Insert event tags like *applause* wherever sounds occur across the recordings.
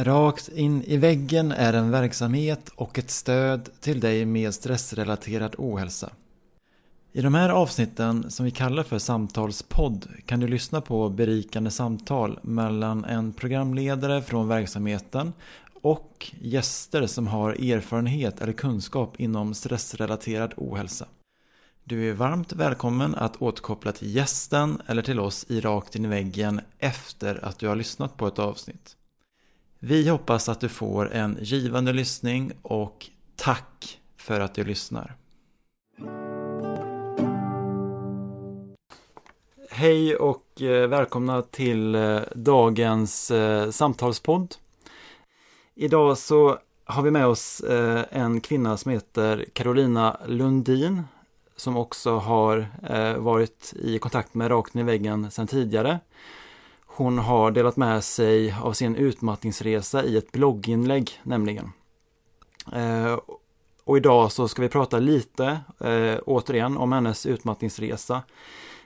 Rakt in i väggen är en verksamhet och ett stöd till dig med stressrelaterad ohälsa. I de här avsnitten som vi kallar för samtalspodd kan du lyssna på berikande samtal mellan en programledare från verksamheten och gäster som har erfarenhet eller kunskap inom stressrelaterad ohälsa. Du är varmt välkommen att återkoppla till gästen eller till oss i Rakt in i väggen efter att du har lyssnat på ett avsnitt. Vi hoppas att du får en givande lyssning och tack för att du lyssnar. Hej och eh, välkomna till eh, dagens eh, samtalspodd. Idag så har vi med oss en kvinna som heter Carolina Lundin som också har varit i kontakt med Rakt i väggen sedan tidigare. Hon har delat med sig av sin utmattningsresa i ett blogginlägg nämligen. Eh, och idag så ska vi prata lite eh, återigen om hennes utmattningsresa.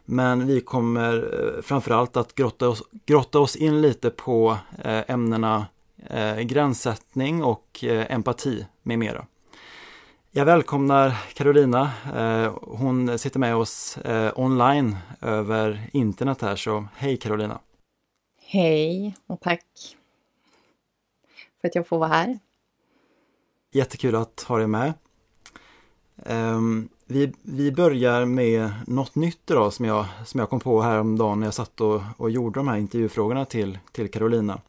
Men vi kommer eh, framförallt att grotta oss, grotta oss in lite på eh, ämnena eh, gränssättning och empati med mera. Jag välkomnar Carolina. Hon sitter med oss online över internet här så hej Carolina! Hej och tack för att jag får vara här. Jättekul att ha dig med. Um, vi, vi börjar med något nytt idag som jag, som jag kom på häromdagen när jag satt och, och gjorde de här intervjufrågorna till, till Carolina.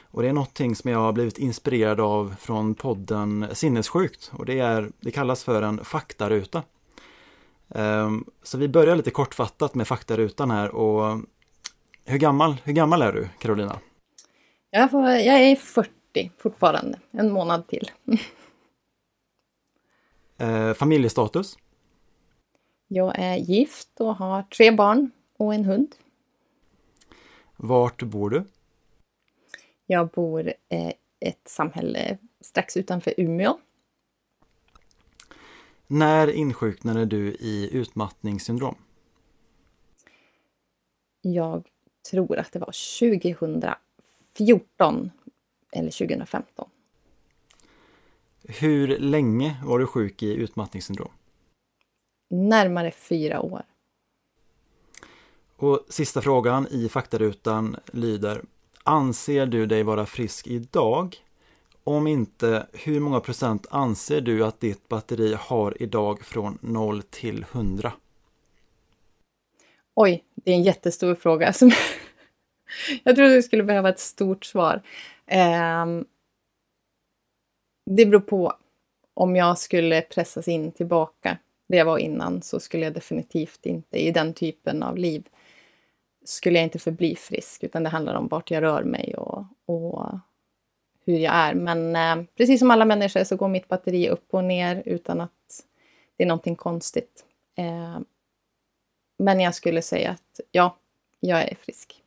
Och det är någonting som jag har blivit inspirerad av från podden Sinnessjukt och det, är, det kallas för en faktaruta. Um, så vi börjar lite kortfattat med faktarutan här och hur gammal, hur gammal är du, Carolina? Jag, får, jag är 40 fortfarande, en månad till. *laughs* eh, familjestatus? Jag är gift och har tre barn och en hund. Vart bor du? Jag bor i eh, ett samhälle strax utanför Umeå. När insjuknade du i utmattningssyndrom? Jag tror att det var 2014 eller 2015. Hur länge var du sjuk i utmattningssyndrom? Närmare fyra år. Och sista frågan i faktarutan lyder Anser du dig vara frisk idag? Om inte, hur många procent anser du att ditt batteri har idag från 0 till 100? Oj, det är en jättestor fråga. Som *laughs* jag trodde du skulle behöva ett stort svar. Eh, det beror på om jag skulle pressas in tillbaka det jag var innan så skulle jag definitivt inte i den typen av liv skulle jag inte förbli frisk utan det handlar om vart jag rör mig och, och hur jag är. Men eh, precis som alla människor så går mitt batteri upp och ner utan att det är någonting konstigt. Eh, men jag skulle säga att ja, jag är frisk.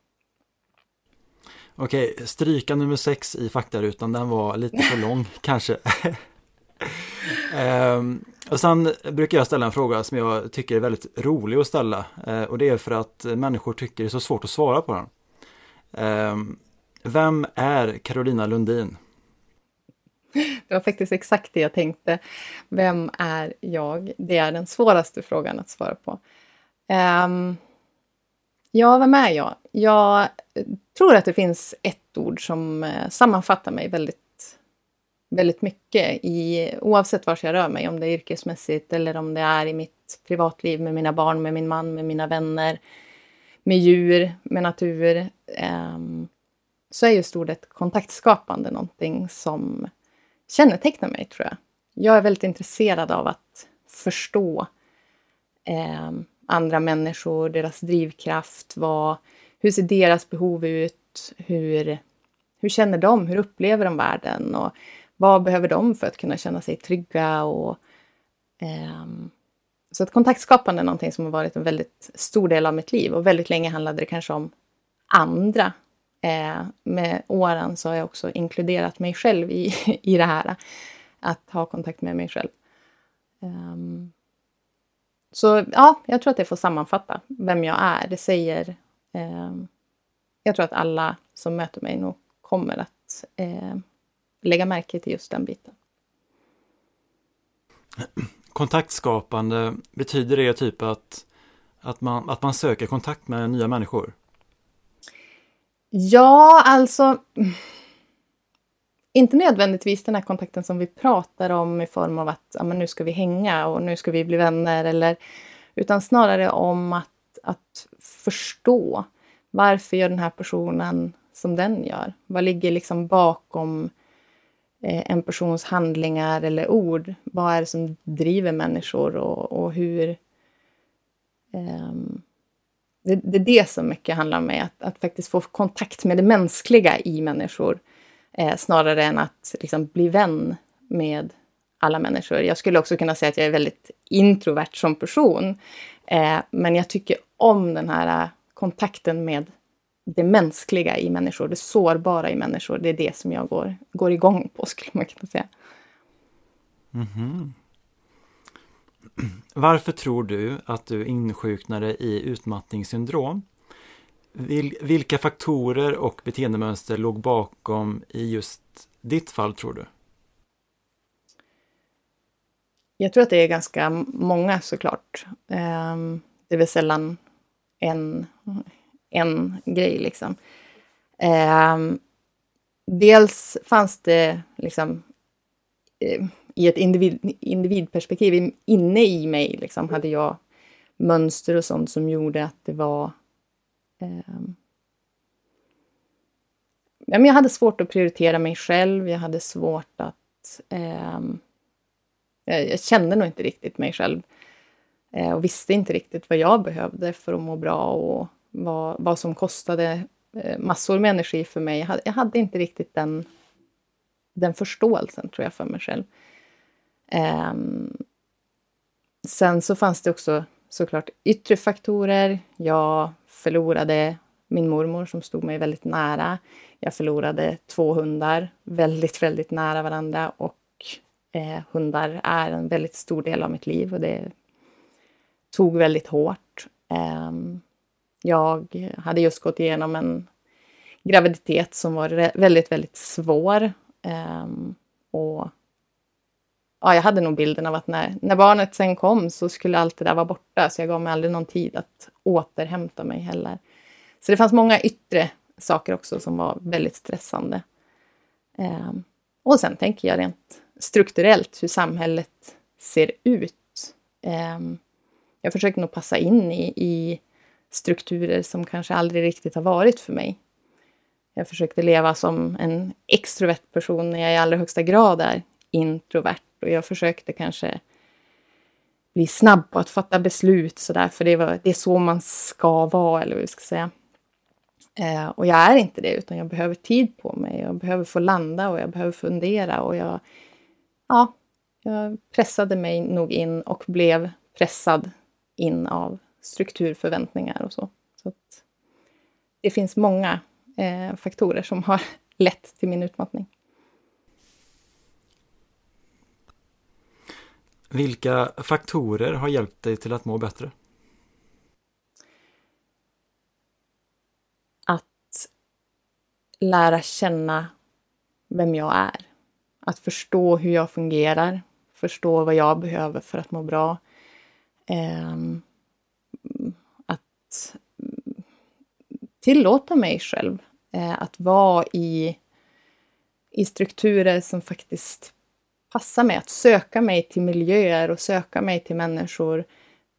Okej, stryka nummer sex i faktarutan, den var lite för lång *laughs* kanske. *laughs* ehm, och sen brukar jag ställa en fråga som jag tycker är väldigt rolig att ställa. Ehm, och det är för att människor tycker det är så svårt att svara på den. Ehm, vem är Carolina Lundin? Det var faktiskt exakt det jag tänkte. Vem är jag? Det är den svåraste frågan att svara på. Um, ja, vem är jag? Jag tror att det finns ett ord som eh, sammanfattar mig väldigt, väldigt mycket i, oavsett var jag rör mig, om det är yrkesmässigt eller om det är i mitt privatliv med mina barn, med min man, med mina vänner, med djur, med natur. Um, så är just ordet kontaktskapande någonting som kännetecknar mig, tror jag. Jag är väldigt intresserad av att förstå eh, andra människor, deras drivkraft, vad, hur ser deras behov ut, hur, hur känner de, hur upplever de världen och vad behöver de för att kunna känna sig trygga och um, så att kontaktskapande är någonting som har varit en väldigt stor del av mitt liv och väldigt länge handlade det kanske om andra. Eh, med åren så har jag också inkluderat mig själv i, *laughs* i det här. Att ha kontakt med mig själv. Um, så ja, jag tror att det får sammanfatta vem jag är. Det säger... Eh, jag tror att alla som möter mig nog kommer att eh, lägga märke till just den biten. Kontaktskapande, betyder det typ att, att, man, att man söker kontakt med nya människor? Ja, alltså inte nödvändigtvis den här kontakten som vi pratar om i form av att ja, nu ska vi hänga och nu ska vi bli vänner. Eller, utan snarare om att, att förstå varför gör den här personen som den gör? Vad ligger liksom bakom eh, en persons handlingar eller ord? Vad är det som driver människor och, och hur... Um, det, det, är det som mycket handlar om, att, att faktiskt få kontakt med det mänskliga i människor eh, snarare än att liksom, bli vän med alla människor. Jag skulle också kunna säga att jag är väldigt introvert som person. Eh, men jag tycker om den här eh, kontakten med det mänskliga i människor, det sårbara i människor. Det är det som jag går, går igång på, skulle man kunna säga. Mm -hmm. Varför tror du att du insjuknade i utmattningssyndrom? Vilka faktorer och beteendemönster låg bakom i just ditt fall, tror du? Jag tror att det är ganska många såklart. Ehm, det är väl sällan en, en grej liksom. Ehm, dels fanns det liksom eh, i ett individ, individperspektiv, inne i mig liksom, hade jag mönster och sånt som gjorde att det var Ehm. ja, men jag hade svårt att prioritera mig själv, jag hade svårt att Eh, jag, jag, kände nog inte riktigt mig själv eh, och visste inte riktigt vad jag behövde för att må bra och vad, vad som kostade eh, massor med energi för mig. Jag hade, jag hade, inte riktigt den, den förståelsen, tror jag, för mig själv. Ehm. Sen så fanns det också såklart yttre faktorer. Jag förlorade min mormor som stod mig väldigt nära. Jag förlorade två hundar väldigt, väldigt nära varandra och eh, hundar är en väldigt stor del av mitt liv och det tog väldigt hårt. Eh, jag hade just gått igenom en graviditet som var väldigt, väldigt svår. Eh, och ja, jag hade nog bilden av att när, när barnet sen kom så skulle allt det där vara borta, så jag gav mig aldrig någon tid att återhämta mig heller. Så det fanns många yttre saker också som var väldigt stressande. Eh, och sen tänker jag rent strukturellt hur samhället ser ut. Eh, jag försöker nog passa in i, i strukturer som kanske aldrig riktigt har varit för mig. Jag försökte leva som en extrovert person när jag i allra högsta grad är introvert och jag försökte kanske bli snabb på att fatta beslut sådär, för det, var, det är så man ska vara, eller vad vi ska säga. Eh, och jag är inte det, utan jag behöver tid på mig. Jag behöver få landa och jag behöver fundera och jag... Ja, jag pressade mig nog in och blev pressad in av strukturförväntningar och så. så det finns många eh, faktorer som har *laughs* lett till min utmattning. Vilka faktorer har hjälpt dig till att må bättre? Att lära känna vem jag är. Att förstå hur jag fungerar, förstå vad jag behöver för att må bra. Ehm, att tillåta mig själv eh, att vara i, i strukturer som faktiskt passa mig, att söka mig till miljöer och söka mig till människor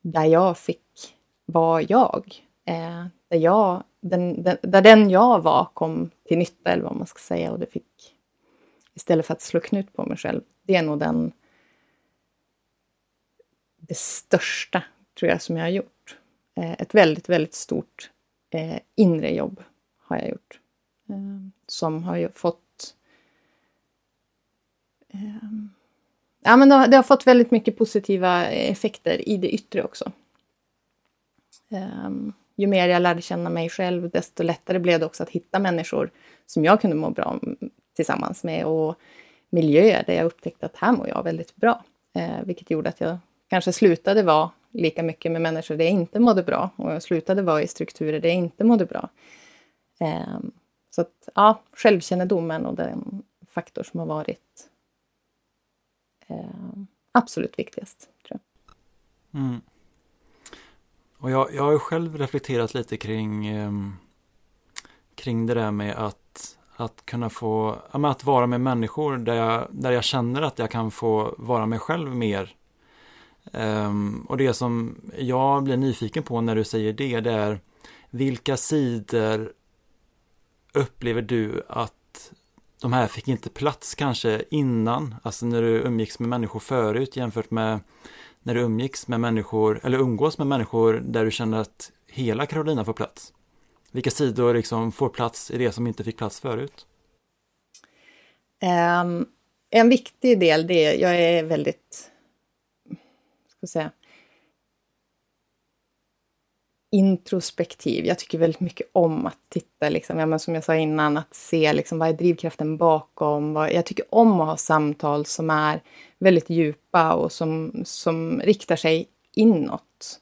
där jag fick vara jag. Eh, där, jag den, den, där den jag var kom till nytta, eller vad man ska säga, och det fick istället för att slå knut på mig själv. Det är nog den det största, tror jag, som jag har gjort. Eh, ett väldigt, väldigt stort eh, inre jobb har jag gjort. Eh, som har fått Ehm, ja, men det har fått väldigt mycket positiva effekter i det yttre också. Um, ju mer jag lärde känna mig själv, desto lättare blev det också att hitta människor som jag kunde må bra tillsammans med och miljöer där jag upptäckte att här mår jag väldigt bra. Ehm, vilket gjorde att jag kanske slutade vara lika mycket med människor där jag inte mådde bra och jag slutade vara i strukturer där jag inte mådde bra. Så att, ja, självkännedomen och den faktor som har varit Eh, absolut viktigast. Tror jag. Mm. Och jag, jag har själv reflekterat lite kring, eh, kring det där med att, att kunna få, ja, att vara med människor där jag, där jag känner att jag kan få vara mig själv mer. Ehm, och det som jag blir nyfiken på när du säger det, det är vilka sidor upplever du att de här fick inte plats kanske innan, alltså när du umgicks med människor förut jämfört med när du umgicks med människor, eller umgås med människor där du känner att hela Carolina får plats? Vilka sidor liksom får plats i det som inte fick plats förut? Um, en viktig del, det är, jag är väldigt, ska säga, introspektiv. Jag tycker väldigt mycket om att titta, liksom, ja, men som jag sa innan, att se liksom, vad är drivkraften bakom. Vad, jag tycker om att ha samtal som är väldigt djupa och som, som riktar sig inåt.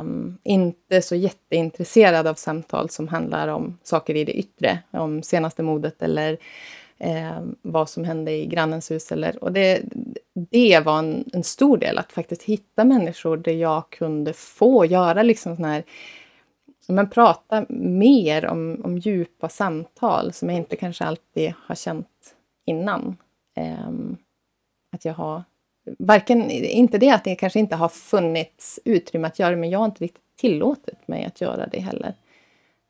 Um, inte så jätteintresserad av samtal som handlar om saker i det yttre, om senaste modet eller eh, vad som hände i grannens hus. Eller, och det, det var en, en, stor del, att faktiskt hitta människor där jag kunde få göra liksom sån här men prata mer om, om djupa samtal som jag inte kanske alltid har känt innan. Eh, att jag har varken, inte det att det kanske inte har funnits utrymme att göra det, men jag har inte riktigt tillåtit mig att göra det heller.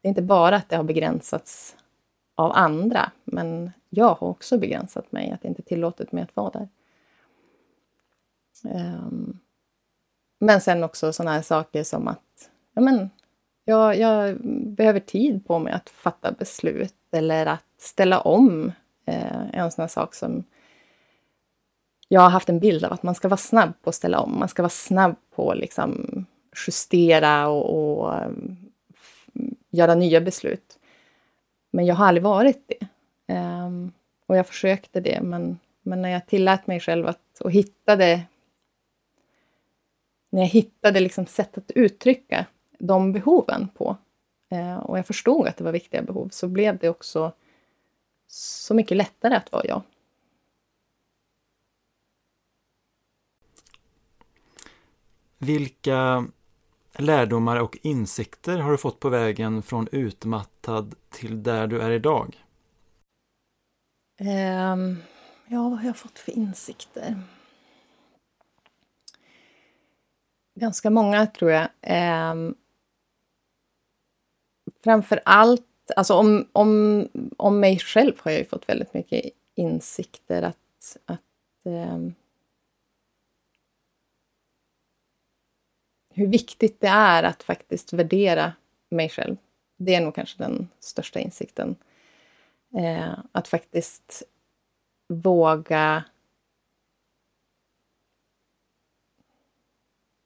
Det är inte bara att det har begränsats av andra, men jag har också begränsat mig, att inte tillåtit mig att vara där. Um, men sen också sådana här saker som att ja, men, jag, jag, behöver tid på mig att fatta beslut eller att ställa om. Eh, en sån här sak som jag har haft en bild av att man ska vara snabb på att ställa om. Man ska vara snabb på att liksom justera och, och eh, göra nya beslut. Men jag har aldrig varit det. Um, och jag försökte det, men, men när jag tillät mig själv att och hittade när jag hittade liksom sätt att uttrycka de behoven på uh, och jag förstod att det var viktiga behov så blev det också så mycket lättare att vara jag. Vilka lärdomar och insikter har du fått på vägen från utmattad till där du är idag? Um, ja, vad har jag fått för insikter? Ganska många, tror jag. Um, framför allt, alltså om, om, om mig själv har jag fått väldigt mycket insikter att, att um, hur viktigt det är att faktiskt värdera mig själv. Det är nog kanske den största insikten. Eh, att faktiskt våga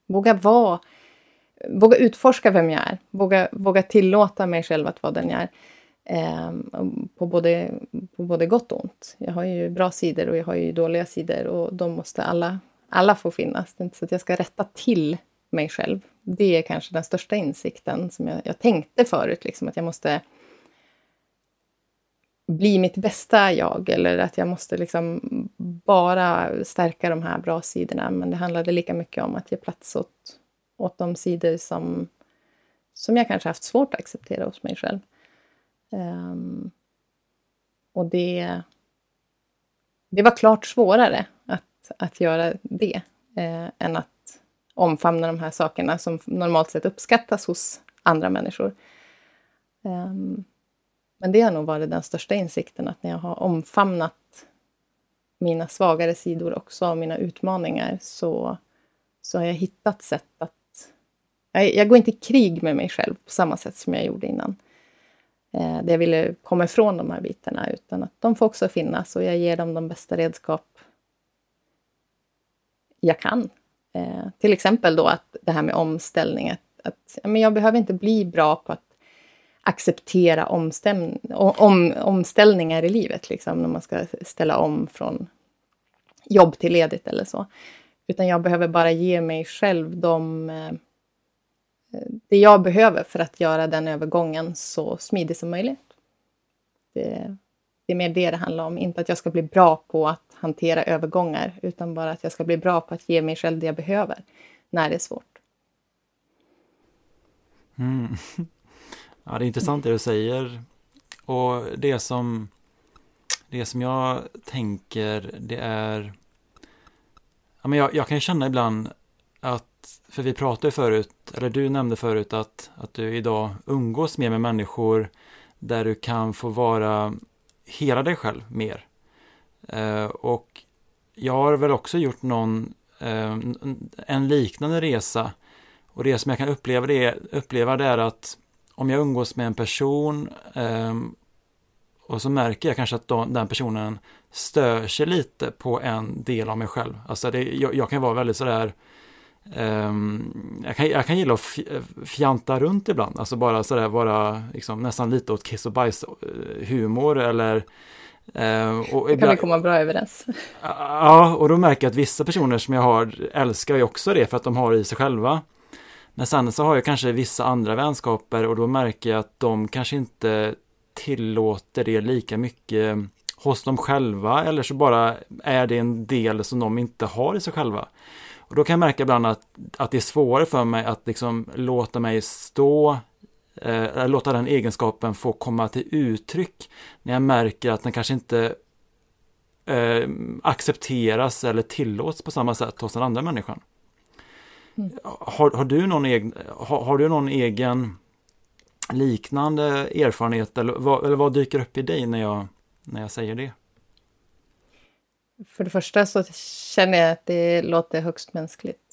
Våga vara, våga utforska vem jag är. Våga, våga tillåta mig själv att vara den jag är. Eh, på, både, på både gott och ont. Jag har ju bra sidor och jag har ju dåliga sidor och de måste alla, alla få finnas. Det är inte så att jag ska rätta till mig själv. Det är kanske den största insikten som jag, jag tänkte förut, liksom, att jag måste bli mitt bästa jag eller att jag måste liksom bara stärka de här bra sidorna. Men det handlade lika mycket om att ge plats åt, åt de sidor som, som jag kanske haft svårt att acceptera hos mig själv. Um, och det, det var klart svårare att, att göra det eh, än att omfamna de här sakerna som normalt sett uppskattas hos andra människor. Um, men det har nog varit den största insikten, att när jag har omfamnat mina svagare sidor också, och mina utmaningar, så, så har jag hittat sätt att... Jag, jag går inte i krig med mig själv på samma sätt som jag gjorde innan. Eh, jag ville komma ifrån de här bitarna, utan att de får också finnas och jag ger dem de bästa redskap jag kan Eh, till exempel då att det här med omställning, att, att men jag behöver inte bli bra på att acceptera omstäm, om, omställningar i livet, liksom, när man ska ställa om från jobb till ledigt eller så. Utan jag behöver bara ge mig själv de, eh, det jag behöver för att göra den övergången så smidig som möjligt. det, det är mer det det handlar om. Inte att jag ska bli bra på att hantera övergångar, utan bara att jag ska bli bra på att ge mig själv det jag behöver när det är svårt. Mm. *laughs* Ja, det är intressant det du säger. Och det som, det som jag tänker, det är... Ja, men jag, jag kan känna ibland att, för vi pratade förut, eller du nämnde förut att, att du idag umgås mer med människor där du kan få vara hela dig själv mer. Eh, och jag har väl också gjort någon, eh, en liknande resa. Och det som jag kan uppleva det, uppleva det är att om jag umgås med en person eh, och så märker jag kanske att de, den personen stör sig lite på en del av mig själv. Alltså det, jag, jag kan vara väldigt sådär Um, ehm, jag, kan, jag kan gilla att fjanta runt ibland, alltså bara sådär vara liksom, nästan lite åt kiss och bajs eh, humor eller uh, och kan vi komma bra överens. Ja, och då märker jag att vissa personer som jag har älskar ju också det för att de har i sig själva. Men sen så har jag kanske vissa andra vänskaper och då märker jag att de kanske inte tillåter det lika mycket hos dem själva eller så bara är det en del som de inte har i sig själva. Och då kan jag märka ibland att, att det är svårare för mig att liksom låta mig stå, eh, låta den egenskapen få komma till uttryck när jag märker att den kanske inte eh, accepteras eller tillåts på samma sätt hos den andra människan. Mm. Har, har, du någon egen, har, har, du någon egen liknande erfarenhet eller vad, eller vad dyker upp i dig när jag, när jag säger det? För det första så känner jag att det låter högst mänskligt.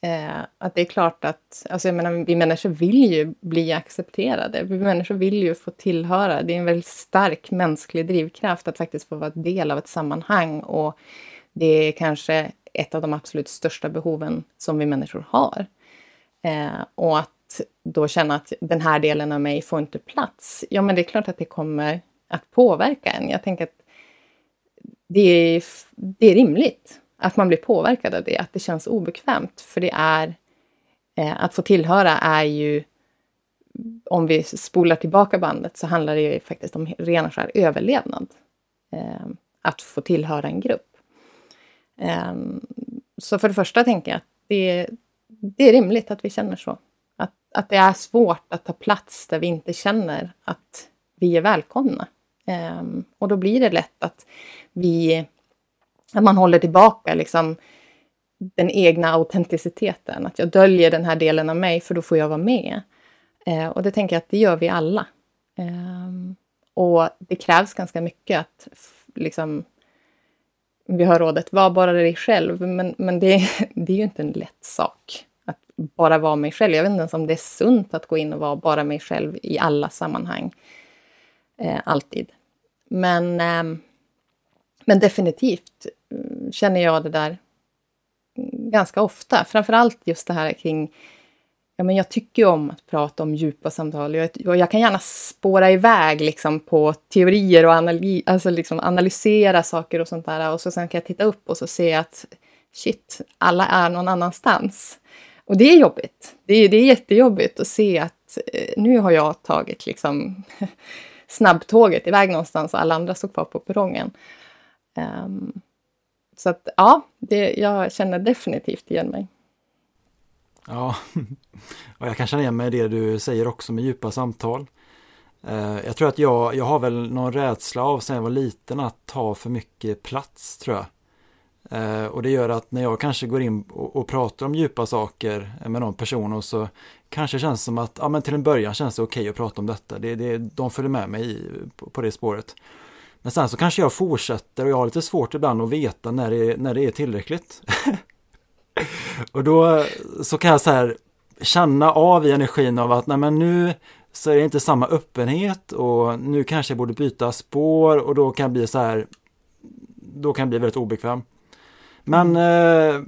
Eh, att det är klart att, alltså jag menar, vi människor vill ju bli accepterade. Vi människor vill ju få tillhöra. Det är en väldigt stark mänsklig drivkraft att faktiskt få vara del av ett sammanhang och det är kanske ett av de absolut största behoven som vi människor har. Eh, och att då känna att den här delen av mig får inte plats. Ja, men det är klart att det kommer att påverka en. Jag tänker att det är, det är rimligt att man blir påverkad av det, att det känns obekvämt. För det är, eh, att få tillhöra är ju, om vi spolar tillbaka bandet, så handlar det ju faktiskt om ren och skär överlevnad. Eh, att få tillhöra en grupp. Eh, så för det första tänker jag att det, det är rimligt att vi känner så. Att, att det är svårt att ta plats där vi inte känner att vi är välkomna. Um, och då blir det lätt att vi, att man håller tillbaka liksom den egna autenticiteten. Att jag döljer den här delen av mig för då får jag vara med. Eh, och det tänker jag att det gör vi alla. Eh, och det krävs ganska mycket att liksom vi har rådet, var bara dig själv. Men, men det, *laughs* det är ju inte en lätt sak att bara vara mig själv. Jag vet inte ens om det är sunt att gå in och vara bara mig själv i alla sammanhang. Eh, alltid. Men, eh, men definitivt mm, känner jag det där ganska ofta. Framförallt just det här kring Ja, men jag tycker om att prata om djupa samtal. Jag, jag kan gärna spåra iväg liksom på teorier och analy, alltså liksom analysera saker och sånt där. Och så sen kan jag titta upp och så se att shit, alla är någon annanstans. Och det är jobbigt. Det är, det är jättejobbigt att se att eh, nu har jag tagit liksom *laughs* snabbtåget iväg någonstans och alla andra står kvar på perrongen. Um, så att ja, det, jag känner definitivt igen mig. Ja, *laughs* och jag kan känna igen mig i det du säger också med djupa samtal. Uh, jag tror att jag, jag har väl någon rädsla av sen jag var liten att ta för mycket plats tror jag. Uh, och det gör att när jag kanske går in och, och, pratar om djupa saker med någon person och så kanske känns som att, ja men till en början känns det okej okay att prata om detta. Det, det, de följer med mig i, på, på det spåret. Men sen så kanske jag fortsätter och jag har lite svårt ibland att veta när det, när det är tillräckligt. *laughs* och då så kan jag så här känna av i energin av att nej men nu så är det inte samma öppenhet och nu kanske jag borde byta spår och då kan jag bli så här då kan jag bli väldigt obekväm. Men eh,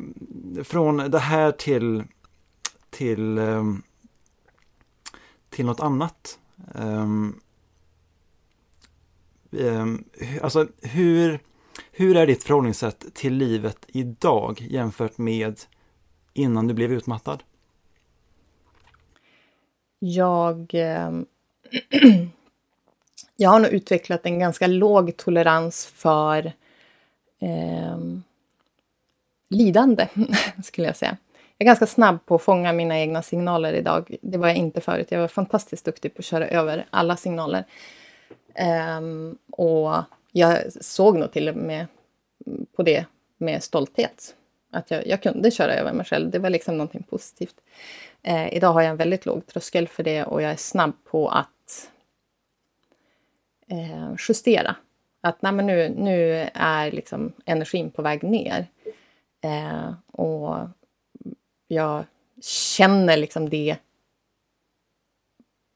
från det här till till eh, till något annat. Um, Ehm, alltså hur, hur är ditt förhållningssätt till livet idag jämfört med innan du blev utmattad? Jag... Eh, *clears throat* jag har nog utvecklat en ganska låg tolerans för eh, lidande, *laughs* skulle jag säga. Jag är ganska snabb på att fånga mina egna signaler idag. Det var jag inte förut. Jag var fantastiskt duktig på att köra över alla signaler. Um, och jag såg nog till och med på det med stolthet. Att jag, jag kunde köra över mig själv. Det var liksom någonting positivt. Eh, idag har jag en väldigt låg tröskel för det och jag är snabb på att eh, justera. Att nej, men nu, nu är liksom energin på väg ner. Eh, och jag känner liksom det.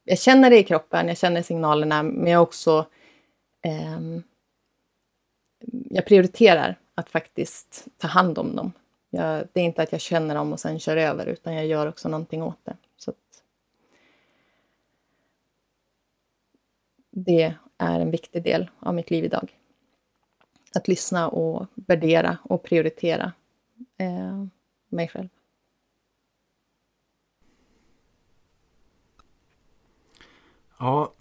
Jag känner det i kroppen, jag känner signalerna, men jag också... Eh, jag prioriterar att faktiskt ta hand om dem. Jag, det är inte att jag känner dem och sen kör över, utan jag gör också någonting åt det. Så att, det är en viktig del av mitt liv idag. Att lyssna och värdera och prioritera eh, mig själv. Ja.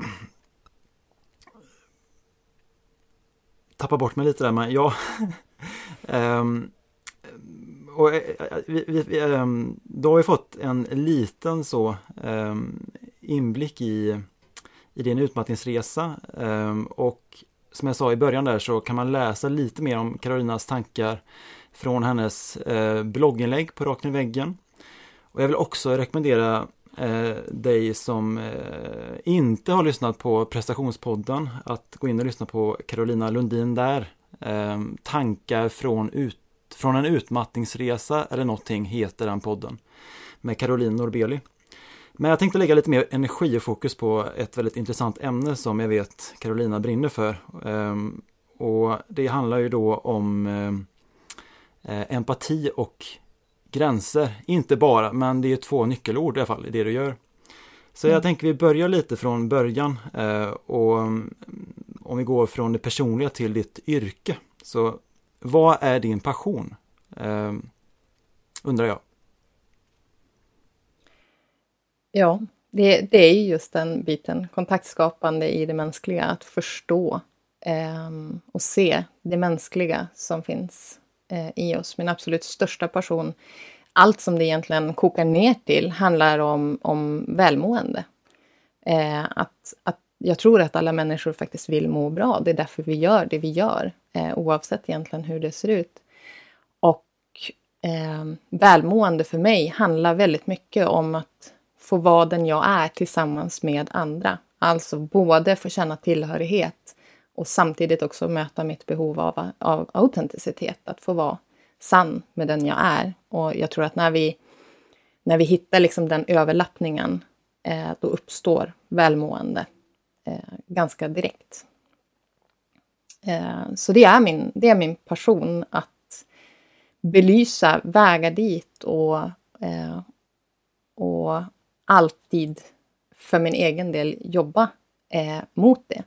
Tappa bort mig lite där men ja. um, *laughs* och, eh, vi, vi, um, då har vi fått en liten så um, inblick i, i din utmattningsresa. och som jag sa i början där så kan man läsa lite mer om Karolinas tankar från hennes eh, blogginlägg på Rakt i väggen. Och jag vill också rekommendera eh, dig som eh, inte har lyssnat på prestationspodden att gå in och lyssna på Carolina Lundin där. Eh, tankar från, ut, från en utmattningsresa eller någonting heter den podden. Med Caroline Norbeli. Men jag tänkte lägga lite mer energi och fokus på ett väldigt intressant ämne som jag vet Carolina brinner för. Ehm, och det handlar ju då om eh, eh, empati och gränser. Inte bara, men det är två nyckelord i alla fall i det du gör. Så jag mm. tänker vi börjar lite från början eh, och mm, om vi går från det personliga till ditt yrke. Så vad är din passion? Eh, undrar jag. Ja, det, det är just den biten, kontaktskapande i det mänskliga, att förstå eh, och se det mänskliga som finns Eh, i oss. Min absolut största passion, allt som det egentligen kokar ner till, handlar om, om välmående. Eh, att, att jag tror att alla människor faktiskt vill må bra. Det är därför vi gör det vi gör, eh, oavsett egentligen hur det ser ut. Och eh, välmående för mig handlar väldigt mycket om att få vara den jag är tillsammans med andra. Alltså både få känna tillhörighet och samtidigt också möta mitt behov av, av autenticitet, att få vara sann med den jag är. Och jag tror att när vi, när vi hittar liksom den överlappningen, eh, då uppstår välmående eh, ganska direkt. Eh, så det är, min, det är min passion att belysa, väga dit och, eh, och alltid för min egen del jobba eh, mot det.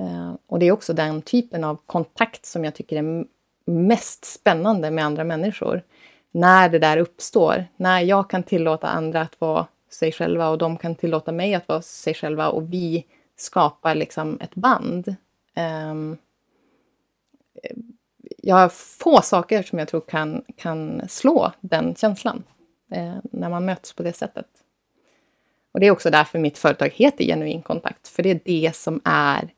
Eh, och det är också den typen av kontakt som jag tycker är mest spännande med andra människor. När det där uppstår, när jag kan tillåta andra att vara sig själva och de kan tillåta mig att vara sig själva och vi skapar liksom ett band. Um, jag har få saker som jag tror kan, kan slå den känslan eh, när man möts på det sättet. Och det är också därför mitt företag heter Genuin kontakt, för det är det som är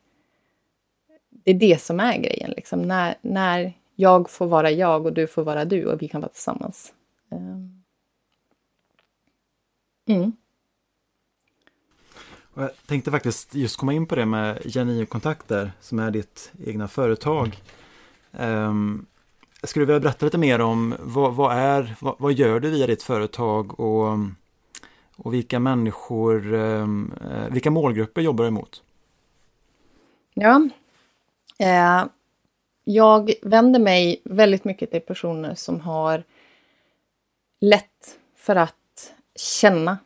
det är det som är grejen. Liksom. När, när jag får vara jag och du får vara du och vi kan vara tillsammans. Ehm. Mm. Jag tänkte faktiskt just komma in på det med Genuin kontakter som är ditt egna företag. Um, skulle du vilja berätta lite mer om vad, vad är, vad, vad, gör du via ditt företag och, och vilka människor, um, vilka målgrupper jobbar du emot? Ja, Eh, jag vänder mig väldigt mycket till personer som har lätt för att känna,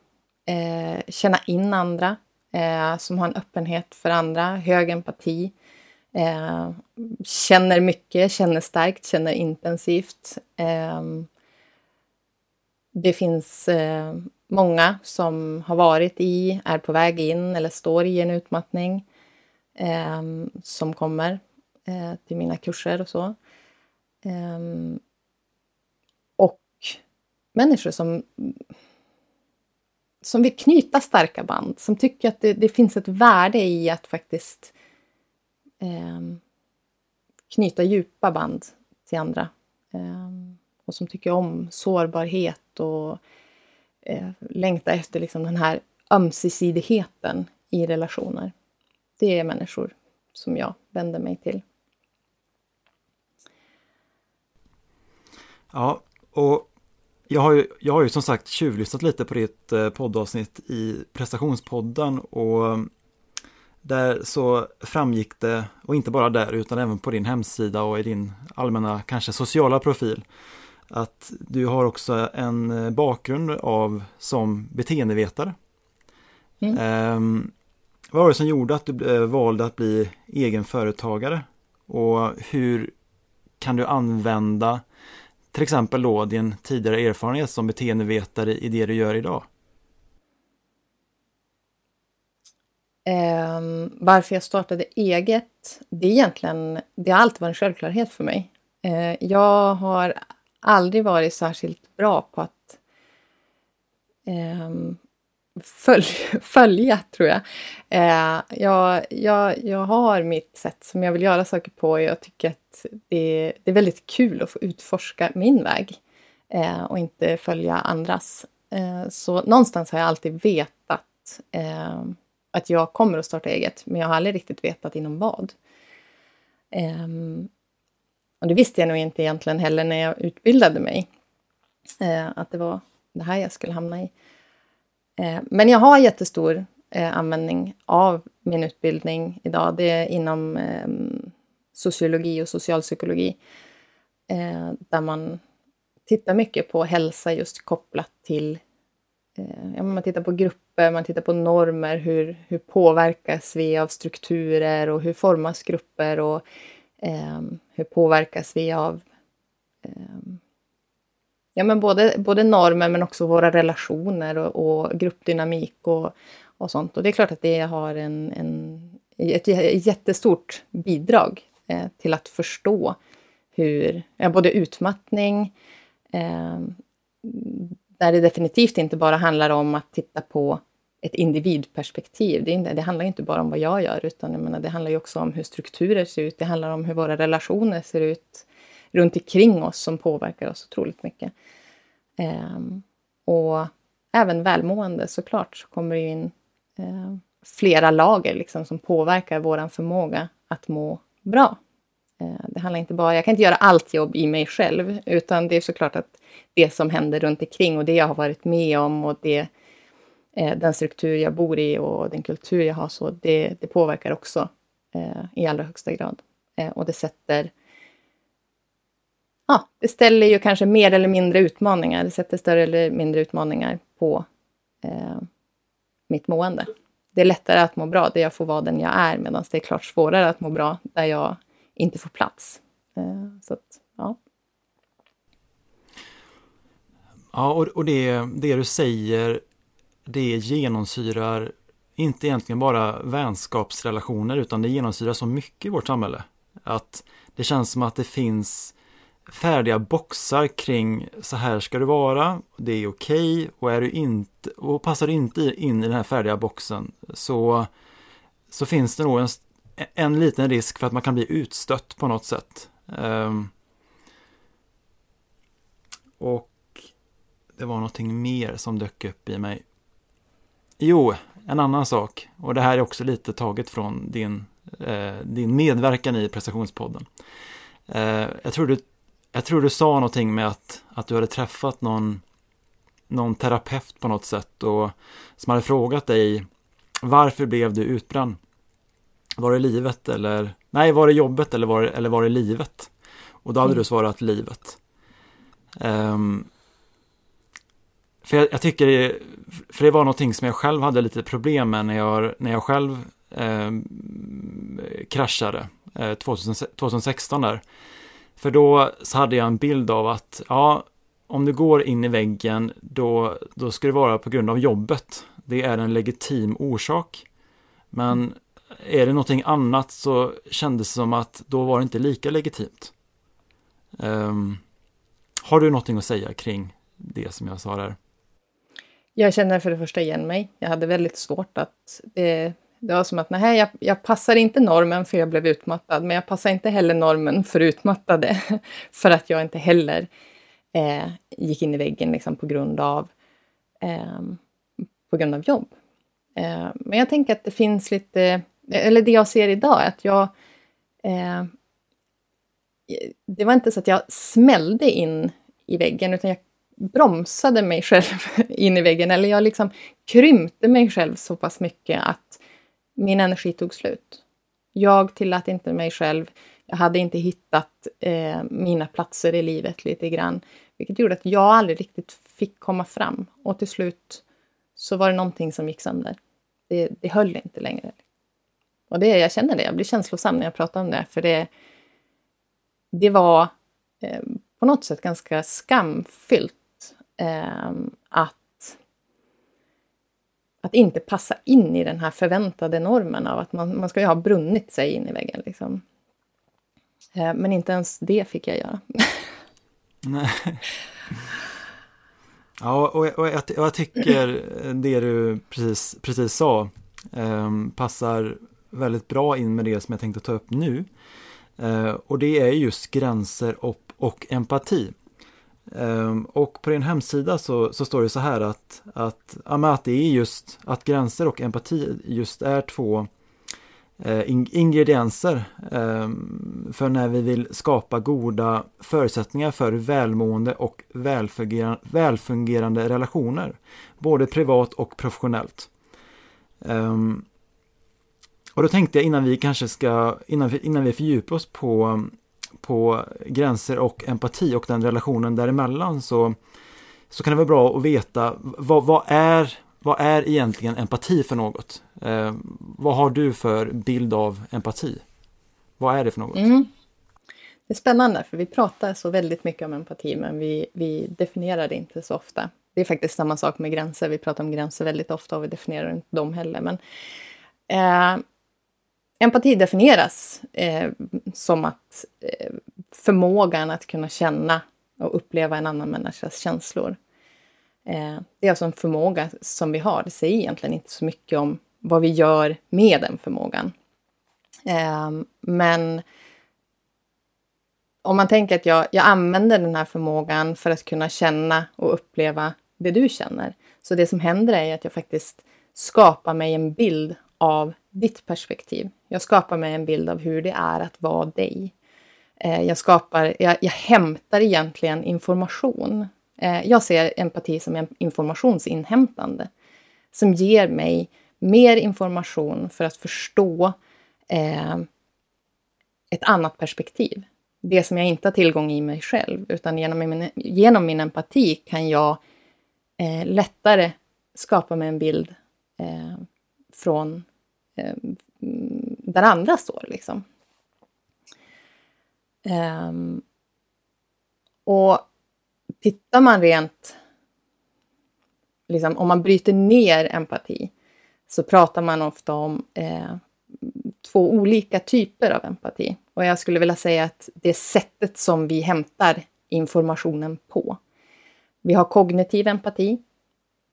eh, känna in andra, eh, som har en öppenhet för andra, hög empati, eh, känner mycket, känner starkt, känner intensivt. Eh, det finns eh, många som har varit i, är på väg in eller står i en utmattning eh, som kommer eh, till mina kurser och så. Ehm, och människor som, som vill knyta starka band, som tycker att det, det finns ett värde i att faktiskt ehm, knyta djupa band till andra. Ehm, och som tycker om sårbarhet och eh, längtar efter liksom den här ömsesidigheten i relationer. Det är människor som jag vänder mig till. Ja, och jag har ju, jag har ju som sagt tjuvlyssnat lite på ditt eh, poddavsnitt i prestationspodden och där så framgick det, och inte bara där utan även på din hemsida och i din allmänna, kanske sociala profil, att du har också en eh, bakgrund av som beteendevetare. Mm. Um, vad var det som gjorde att du eh, valde att bli egen företagare? Och hur kan du använda till exempel då din tidigare erfarenhet som beteendevetare i det du gör idag? Um, varför jag startade eget, det är egentligen, det har alltid varit en självklarhet för mig. Uh, jag har aldrig varit särskilt bra på att um, följ, *laughs* följa, tror jag. Eh, jag, jag. Jag har mitt sätt som jag vill göra saker på och jag tycker att det, det är väldigt kul att få utforska min väg eh, och inte följa andras. Eh, så någonstans har jag alltid vetat eh, att jag kommer att starta eget, men jag har aldrig riktigt vetat inom vad. Eh, och det visste jag nog inte egentligen heller när jag utbildade mig, att det var det här jag skulle hamna i. Eh, men jag har jättestor eh, användning av min utbildning idag. Det är inom ehm, sociologi och socialpsykologi, eh, där man tittar mycket på hälsa just kopplat till ja, man tittar på grupper, man tittar på normer, hur, hur påverkas vi av strukturer och hur formas grupper och ehm, hur påverkas vi av ehm, ja, men både, både normer men också våra relationer och, och gruppdynamik och, och sånt. Och det är klart att det har en, en, ett jättestort bidrag eh, till att förstå hur, ja, både utmattning, eh, där det definitivt inte bara handlar om att titta på ett individperspektiv. Det, inte, det handlar inte bara om vad jag gör, utan jag menar, det handlar ju också om hur strukturer ser ut. Det handlar om hur våra relationer ser ut runt omkring oss som påverkar oss otroligt mycket. Ehm, och även välmående såklart så kommer det in ehm, flera lager liksom, som påverkar vår förmåga att må bra. Ehm, det handlar inte bara, jag kan inte göra allt jobb i mig själv, utan det är såklart att det som händer runt omkring och det jag har varit med om och det, eh, den struktur jag bor i och den kultur jag har, så det, det påverkar också eh, i allra högsta grad. Eh, och det sätter Ja, det ställer ju kanske mer eller mindre utmaningar. Det sätter större eller mindre utmaningar på eh, mitt mående. Det är lättare att må bra där jag får vara den jag är, medan det är klart svårare att må bra där jag inte får plats. Eh, så att, ja. Ja, och, och det, det du säger, det genomsyrar inte egentligen bara vänskapsrelationer utan det genomsyrar så mycket i vårt samhälle. Att det känns som att det finns färdiga boxar kring så här ska det vara, det är okej okay, och är du inte och passar du inte in i den här färdiga boxen så, så finns det nog en, en liten risk för att man kan bli utstött på något sätt. Um, och det var någonting mer som dök upp i mig. Jo, en annan sak. Och det här är också lite taget från din, eh, din medverkan i prestationspodden. Eh, jag, tror du, jag tror du sa någonting med att, att du hade träffat någon, någon terapeut på något sätt och som hade frågat dig varför blev du utbränd? Var det livet eller nej, var det jobbet eller var det, eller var det livet? Och då hade mm. du svarat livet. Um, för jag, jag, tycker det, för det var någonting som jag själv hade lite problem med när jag, när jag själv eh, kraschade eh, 2016 där. För då så hade jag en bild av att, ja, om du går in i väggen, då, då ska det vara på grund av jobbet. Det är en legitim orsak. Men är det någonting annat så kändes det som att då var det inte lika legitimt. Um, har du någonting att säga kring det som jag sa där? Jag känner för det första igen mig. Jag hade väldigt svårt att... eh, det var som att nej, jag, jag passar inte normen för jag blev utmattad, men jag passar inte heller normen för utmattade. *laughs* för att jag inte heller eh, gick in i väggen liksom, på, grund av, eh, på grund av jobb. Eh, men jag tänker att det finns lite, eller det jag ser idag, är att jag... Eh, det var inte så att jag smällde in i väggen, utan jag bromsade mig själv *laughs* in i väggen, eller jag liksom krympte mig själv så pass mycket att min energi tog slut. Jag tillät inte mig själv, jag hade inte hittat eh, mina platser i livet lite grann, vilket gjorde att jag aldrig riktigt fick komma fram. Och till slut så var det någonting som gick sönder. Det, det höll inte längre. Och det, jag känner det, jag blir känslosam när jag pratar om det, för det, det var eh, på något sätt ganska skamfyllt eh, att, att inte passa in i den här förväntade normen av att man, man ska ju ha brunnit sig in i väggen. Liksom. Eh, men inte ens det fick jag göra. Nej. Ja, och, och jag, jag, tycker det du precis, precis sa eh, passar väldigt bra in med det som jag tänkte ta upp nu. Eh, och det är just gränser och, och empati. Ehm, och på din hemsida så, så står det så här att, att, att det är just att gränser och empati just är två eh, ingredienser ehm, för när vi vill skapa goda förutsättningar för välmående och välfungerande, välfungerande relationer. Både privat och professionellt. Ehm, och då tänkte jag innan vi kanske ska, innan vi, innan vi fördjupar oss på på gränser och empati och den relationen däremellan så, så kan det vara bra att veta vad, vad, är, vad är egentligen empati för något? Eh, vad har du för bild av empati? Vad är det för något? Mm. Det är spännande, för vi pratar så väldigt mycket om empati, men vi, vi definierar det inte så ofta. Det är faktiskt samma sak med gränser. Vi pratar om gränser väldigt ofta och vi definierar inte dem heller. Men, eh, empati definieras eh, som att eh, förmågan att kunna känna och uppleva en annan människas känslor. Eh, det är alltså en förmåga som vi har. Det säger egentligen inte så mycket om vad vi gör med den förmågan. Eh, men om man tänker att jag, jag använder den här förmågan för att kunna känna och uppleva det du känner. Så det som händer är att jag faktiskt skapar mig en bild av ditt perspektiv. Jag skapar mig en bild av hur det är att vara dig. Eh, jag, skapar, jag, jag hämtar egentligen information. Eh, jag ser empati som en informationsinhämtande som ger mig mer information för att förstå eh, ett annat perspektiv. Det som jag inte har tillgång i mig själv, utan genom min, genom min empati kan jag eh, lättare skapa mig en bild eh, från Eh, där andra står. Liksom. Um, och tittar man rent, liksom, om man bryter ner empati, så pratar man ofta om eh, två olika typer av empati. Och jag skulle vilja säga att det är sättet som vi hämtar informationen på. Vi har kognitiv empati.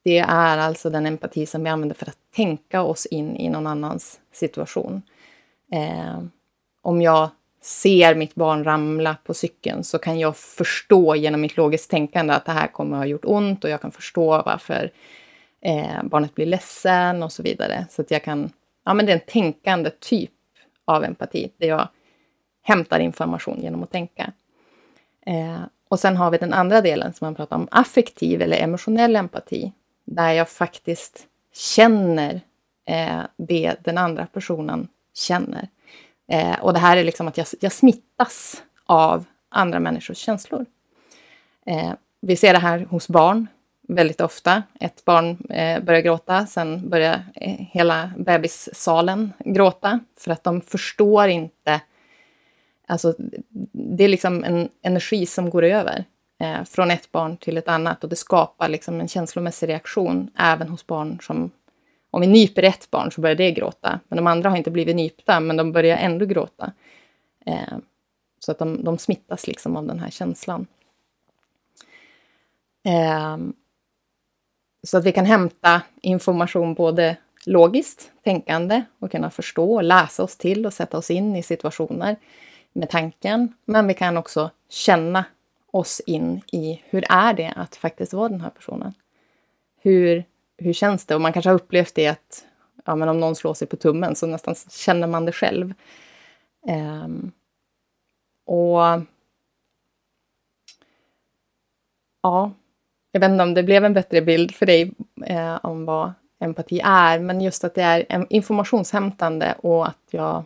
Det är alltså den empati som vi använder för att tänka oss in i någon annans situation. Eh, om jag ser mitt barn ramla på cykeln så kan jag förstå genom mitt logiskt tänkande att det här kommer att ha gjort ont och jag kan förstå varför eh, barnet blir ledsen och så vidare. Så att jag kan, ja men det är en tänkande typ av empati där jag hämtar information genom att tänka. Eh, och sen har vi den andra delen som man pratar om, affektiv eller emotionell empati, där jag faktiskt känner eh, det den andra personen känner. Eh, och det här är liksom att jag, jag smittas av andra människors känslor. Eh, vi ser det här hos barn väldigt ofta. Ett barn eh, börjar gråta, sen börjar eh, hela bebissalen gråta för att de förstår inte. Alltså, det är liksom en energi som går över eh, från ett barn till ett annat och det skapar liksom en känslomässig reaktion även hos barn som om vi nyper ett barn så börjar det gråta, men de andra har inte blivit nypta, men de börjar ändå gråta. Eh, så att de, de smittas liksom av den här känslan. Eh, så att vi kan hämta information både logiskt tänkande och kunna förstå och läsa oss till och sätta oss in i situationer med tanken. Men vi kan också känna oss in i hur är det att faktiskt vara den här personen? Hur, hur känns det? Och man kanske har upplevt det att ja, men om någon slår sig på tummen så nästan känner man det själv. Um, och ja, jag vet inte om det blev en bättre bild för dig eh, om vad empati är, men just att det är informationshämtande och att jag,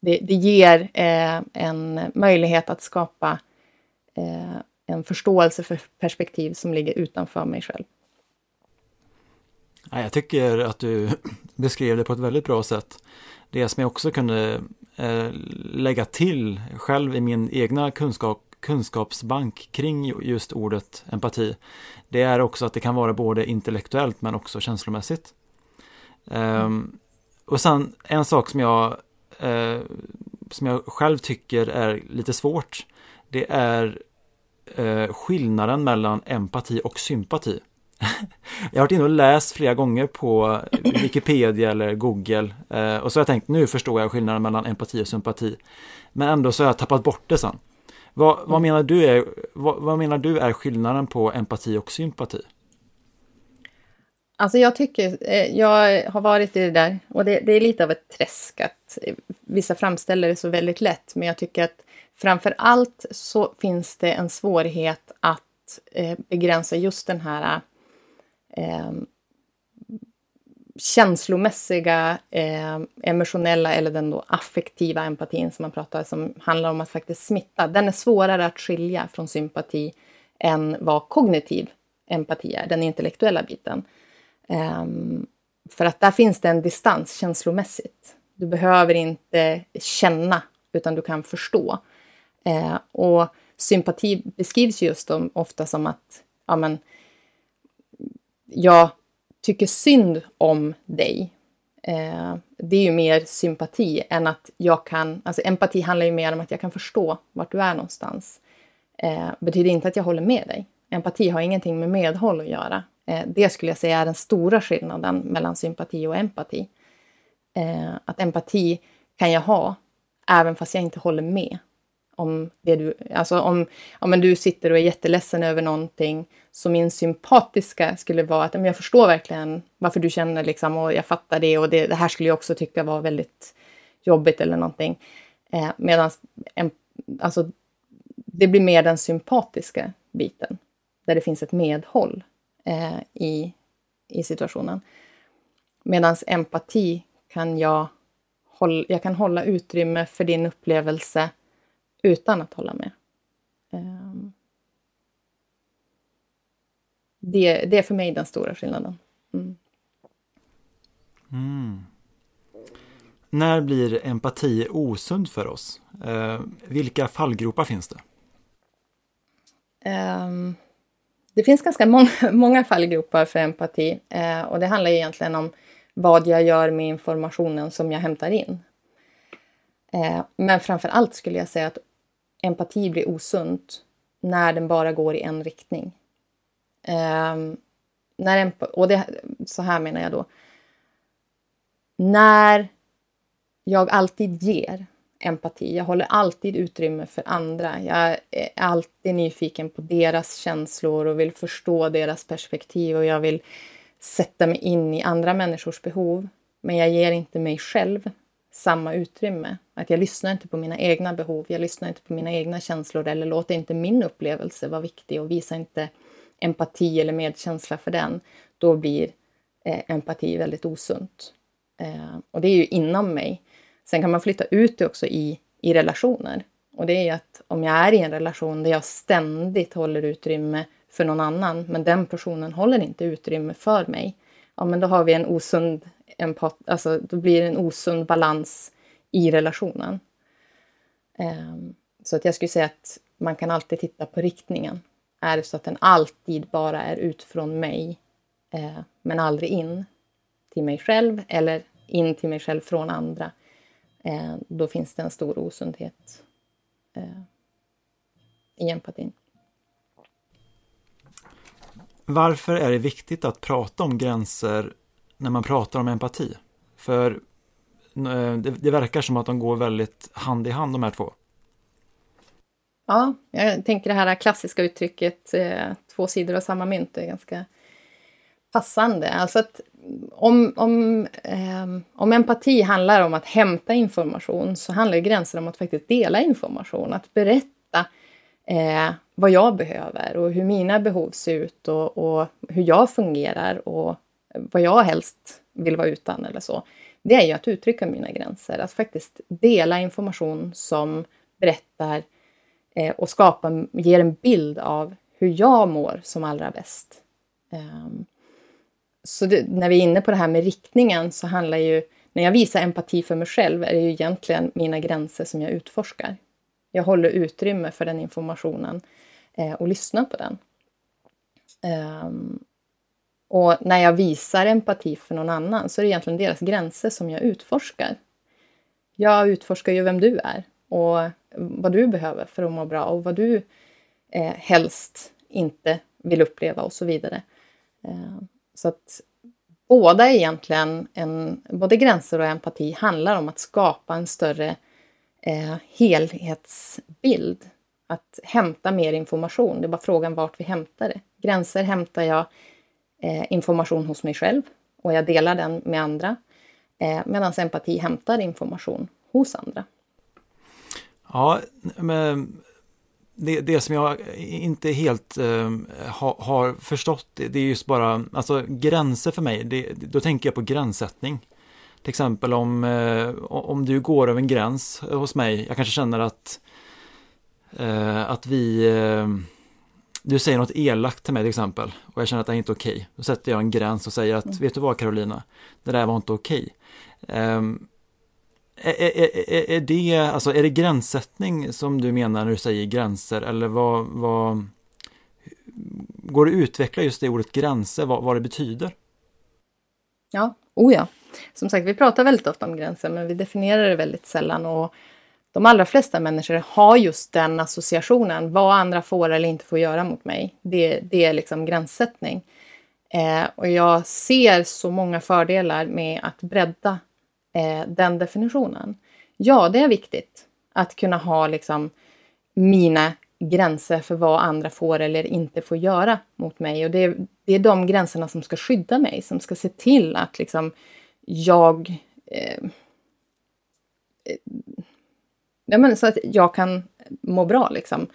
det, det ger eh, en möjlighet att skapa Eh, en förståelse för perspektiv som ligger utanför mig själv. Jag tycker att du *clears throat* beskrev det på ett väldigt bra sätt. Det som jag också kunde eh, lägga till själv i min egna kunskap, kunskapsbank kring just ordet empati, det är också att det kan vara både intellektuellt men också känslomässigt. Mm. och sen en sak som jag, uh, som jag själv tycker är lite svårt, det är eh, skillnaden mellan empati och sympati. *laughs* jag har varit inne och läst flera gånger på Wikipedia eller Google eh, och så har jag tänkt nu förstår jag skillnaden mellan empati och sympati. Men ändå så har jag tappat bort det sen. Vad, vad, menar du är, vad, vad, menar du är skillnaden på empati och sympati? Alltså jag tycker, eh, jag har varit i det där och det, det, är lite av ett träsk att vissa framställer det så väldigt lätt, men jag tycker att framför allt så finns det en svårighet att eh, begränsa just den här eh, känslomässiga, eh, emotionella eller den då affektiva empatin som man pratar som handlar om att faktiskt smitta. Den är svårare att skilja från sympati än vad kognitiv empati är, den intellektuella biten. Eh, för att där finns det en distans känslomässigt. Du behöver inte känna, utan du kan förstå. Eh, och sympati beskrivs just om, ofta som att ja, men, jag tycker synd om dig. Eh, det är ju mer sympati än att jag kan... Alltså empati handlar ju mer om att jag kan förstå vart du är någonstans. Eh, betyder inte att jag håller med dig. Empati har ingenting med medhåll att göra. Eh, det skulle jag säga är den stora skillnaden mellan sympati och empati. Eh, att empati kan jag ha även fast jag inte håller med om det du... Alltså om, om du sitter och är jätteledsen över någonting så min sympatiska skulle vara att jag förstår verkligen varför du känner liksom och jag fattar det och det, det här skulle jag också tycka var väldigt jobbigt eller någonting. Eh, Medan alltså, det blir mer den sympatiska biten där det finns ett medhåll eh, i, i situationen. Medan empati kan jag, håll, jag kan hålla utrymme för din upplevelse utan att hålla med. Um, det, det är för mig den stora skillnaden. Mm. Mm. När blir empati osund för oss? Uh, vilka fallgropar finns det? Um, det finns ganska många, *laughs* många fallgropar för empati uh, och det handlar egentligen om vad jag gör med informationen som jag hämtar in. Uh, men framför allt skulle jag säga att empati blir osunt när den bara går i en riktning. Um, när och det, så här menar jag då. När jag alltid ger empati, jag håller alltid utrymme för andra. Jag är alltid nyfiken på deras känslor och vill förstå deras perspektiv och jag vill sätta mig in i andra människors behov. Men jag ger inte mig själv samma utrymme. Att jag lyssnar inte på mina egna behov, jag lyssnar inte på mina egna känslor eller låter inte min upplevelse vara viktig och visar inte empati eller medkänsla för den. Då blir eh, empati väldigt osunt. Eh, och det är ju inom mig. Sen kan man flytta ut det också i, i relationer. Och det är ju att om jag är i en relation där jag ständigt håller utrymme för någon annan, men den personen håller inte utrymme för mig, ja men då har vi en osund empat, alltså då blir det en osund balans i relationen. Um, så att jag skulle säga att man kan alltid titta på riktningen. Är det så att den alltid bara är ut från mig, eh, men aldrig in till mig själv eller in till mig själv från andra, eh, då finns det en stor osundhet eh, i empatin. Varför är det viktigt att prata om gränser när man pratar om empati? För eh, det, det verkar som att de går väldigt hand i hand de här två. Ja, jag tänker det här klassiska uttrycket eh, två sidor av samma mynt är ganska passande. Alltså att om, om, eh, om empati handlar om att hämta information så handlar gränser om att faktiskt dela information, att berätta eh, vad jag behöver och hur mina behov ser ut och, och, hur jag fungerar och vad jag helst vill vara utan eller så. Det är ju att uttrycka mina gränser, att faktiskt dela information som berättar eh, och skapar, ger en bild av hur jag mår som allra bäst. Um, så det, när vi är inne på det här med riktningen så handlar ju, när jag visar empati för mig själv är det ju egentligen mina gränser som jag utforskar. Jag håller utrymme för den informationen eh, och lyssnar på den. Um, och när jag visar empati för någon annan så är det egentligen deras gränser som jag utforskar. Jag utforskar ju vem du är och vad du behöver för att må bra och vad du eh, helst inte vill uppleva och så vidare. Eh, så att båda egentligen, en, både gränser och empati, handlar om att skapa en större eh, helhetsbild. Att hämta mer information. Det är bara frågan vart vi hämtar det. Gränser hämtar jag Eh, information hos mig själv och jag delar den med andra. Eh, Medan empati hämtar information hos andra. Ja, men det, det som jag inte helt eh, ha, har förstått, det, det är just bara, alltså gränser för mig, det, då tänker jag på gränssättning. Till exempel om, eh, om du går över en gräns hos mig, jag kanske känner att, eh, att vi, eh, du säger något elakt till mig till exempel och jag känner att det är inte okej. Okay. Då sätter jag en gräns och säger att, mm. vet du vad Carolina, det där var inte okej. Okay. Um, är, är, är, det, alltså, är det gränssättning som du menar när du säger gränser eller vad, vad Går det att utveckla just det ordet gränser, vad, vad det betyder? Ja, oh ja. Som sagt, vi pratar väldigt ofta om gränser men vi definierar det väldigt sällan och de allra flesta människor har just den associationen, vad andra får eller inte får göra mot mig. Det, det är liksom gränssättning. Eh, och jag ser så många fördelar med att bredda eh, den definitionen. Ja, det är viktigt att kunna ha liksom mina gränser för vad andra får eller inte får göra mot mig. Och det är, det är de gränserna som ska skydda mig, som ska se till att liksom jag... Eh, ja, men så att jag kan må bra liksom.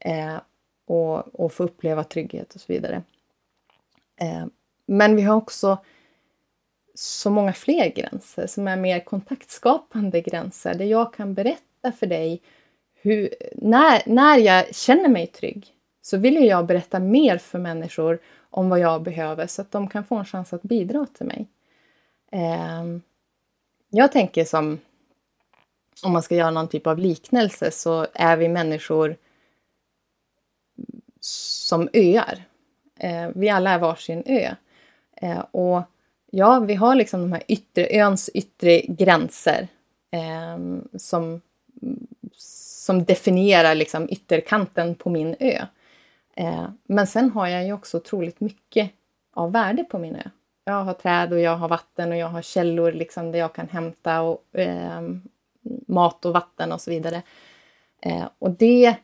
Eh, och, och få uppleva trygghet och så vidare. Eh, men vi har också så många fler gränser som är mer kontaktskapande gränser där jag kan berätta för dig hur, när, när jag känner mig trygg så vill jag berätta mer för människor om vad jag behöver så att de kan få en chans att bidra till mig. Eh, jag tänker som om man ska göra någon typ av liknelse så är vi människor som öar. Eh, vi alla är varsin ö. Eh, och ja, vi har liksom de här yttre, öns yttre gränser eh, som, som definierar liksom ytterkanten på min ö. Eh, men sen har jag ju också otroligt mycket av värde på min ö. Jag har träd och jag har vatten och jag har källor liksom där jag kan hämta och, eh, mat och vatten och så vidare. Eh, och det,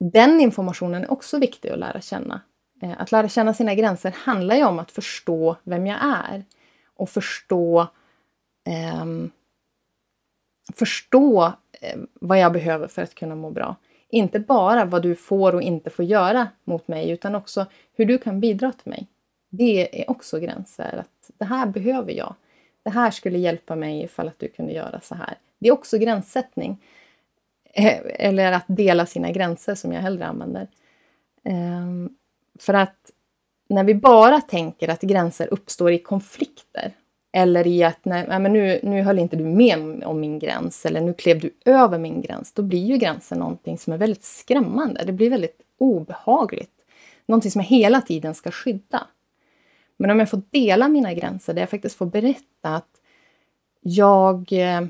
den informationen är också viktig att lära känna. Eh, att lära känna sina gränser handlar ju om att förstå vem jag är och förstå eh, förstå eh, vad jag behöver för att kunna må bra. Inte bara vad du får och inte får göra mot mig utan också hur du kan bidra till mig. Det är också gränser. Att det här behöver jag. Det här skulle hjälpa mig ifall att du kunde göra så här. Det är också gränssättning. Eh, eller att dela sina gränser som jag hellre använder. Ehm, för att när vi bara tänker att gränser uppstår i konflikter eller i att nej, men nu, nu höll inte du med om min gräns eller nu klev du över min gräns, då blir ju gränsen någonting som är väldigt skrämmande. Det blir väldigt obehagligt. Någonting som jag hela tiden ska skydda. Men om jag får dela mina gränser, där jag faktiskt får berätta att jag... Eh,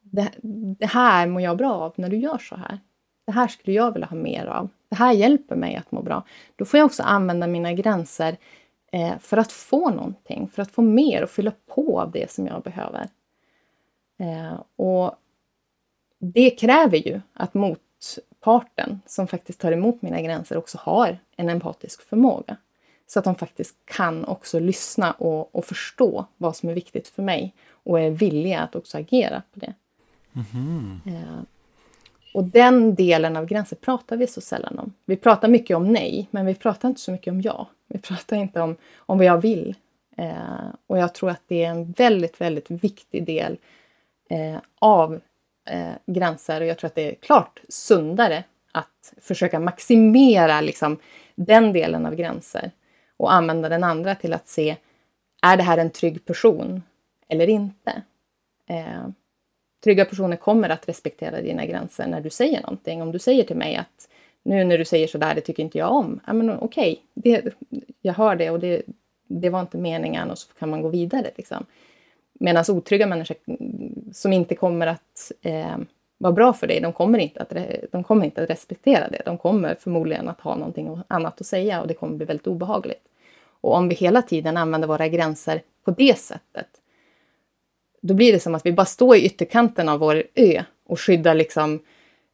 det, det här mår jag bra av när du gör så här. Det här skulle jag vilja ha mer av. Det här hjälper mig att må bra. Då får jag också använda mina gränser eh, för att få någonting, för att få mer och fylla på av det som jag behöver. Eh, och det kräver ju att motparten som faktiskt tar emot mina gränser också har en empatisk förmåga. Så att de faktiskt kan också lyssna och, och förstå vad som är viktigt för mig och är villiga att också agera på det. Mm. Eh, och den delen av gränser pratar vi så sällan om. Vi pratar mycket om nej, men vi pratar inte så mycket om ja. Vi pratar inte om, om vad jag vill. Eh, och jag tror att det är en väldigt, väldigt viktig del eh, av eh, gränser och jag tror att det är klart sundare att försöka maximera liksom, den delen av gränser och använda den andra till att se, är det här en trygg person eller inte? Eh, trygga personer kommer att respektera dina gränser när du säger någonting. Om du säger till mig att nu när du säger sådär, det tycker inte jag om. Ja, men okej, okay, jag hör det och det, det var inte meningen och så kan man gå vidare. Liksom. Medan otrygga människor som inte kommer att eh, vara bra för dig, de kommer, inte att, de kommer inte att respektera det. De kommer förmodligen att ha någonting annat att säga och det kommer bli väldigt obehagligt. Och om vi hela tiden använder våra gränser på det sättet, då blir det som att vi bara står i ytterkanten av vår ö och skyddar liksom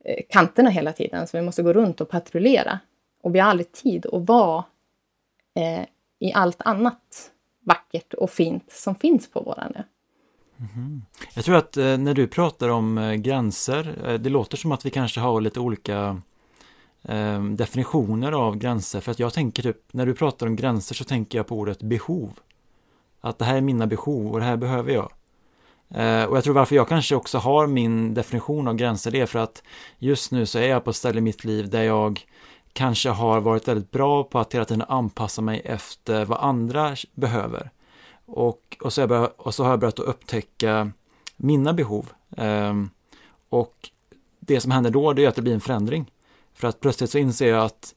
eh, kanterna hela tiden. Så vi måste gå runt och patrullera. Och vi har aldrig tid att vara eh, i allt annat vackert och fint som finns på våran ö. Mm. Jag tror att eh, när du pratar om eh, gränser, eh, det låter som att vi kanske har lite olika eh, definitioner av gränser. För att jag tänker typ, när du pratar om gränser så tänker jag på ordet behov. Att det här är mina behov och det här behöver jag. Eh, och jag tror varför jag kanske också har min definition av gränser, det är för att just nu så är jag på ett ställe i mitt liv där jag kanske har varit väldigt bra på att hela tiden anpassa mig efter vad andra behöver. Och, och, så, har jag och så har jag börjat att upptäcka mina behov. Um, och det som händer då det är att det blir en förändring. För att plötsligt så inser jag att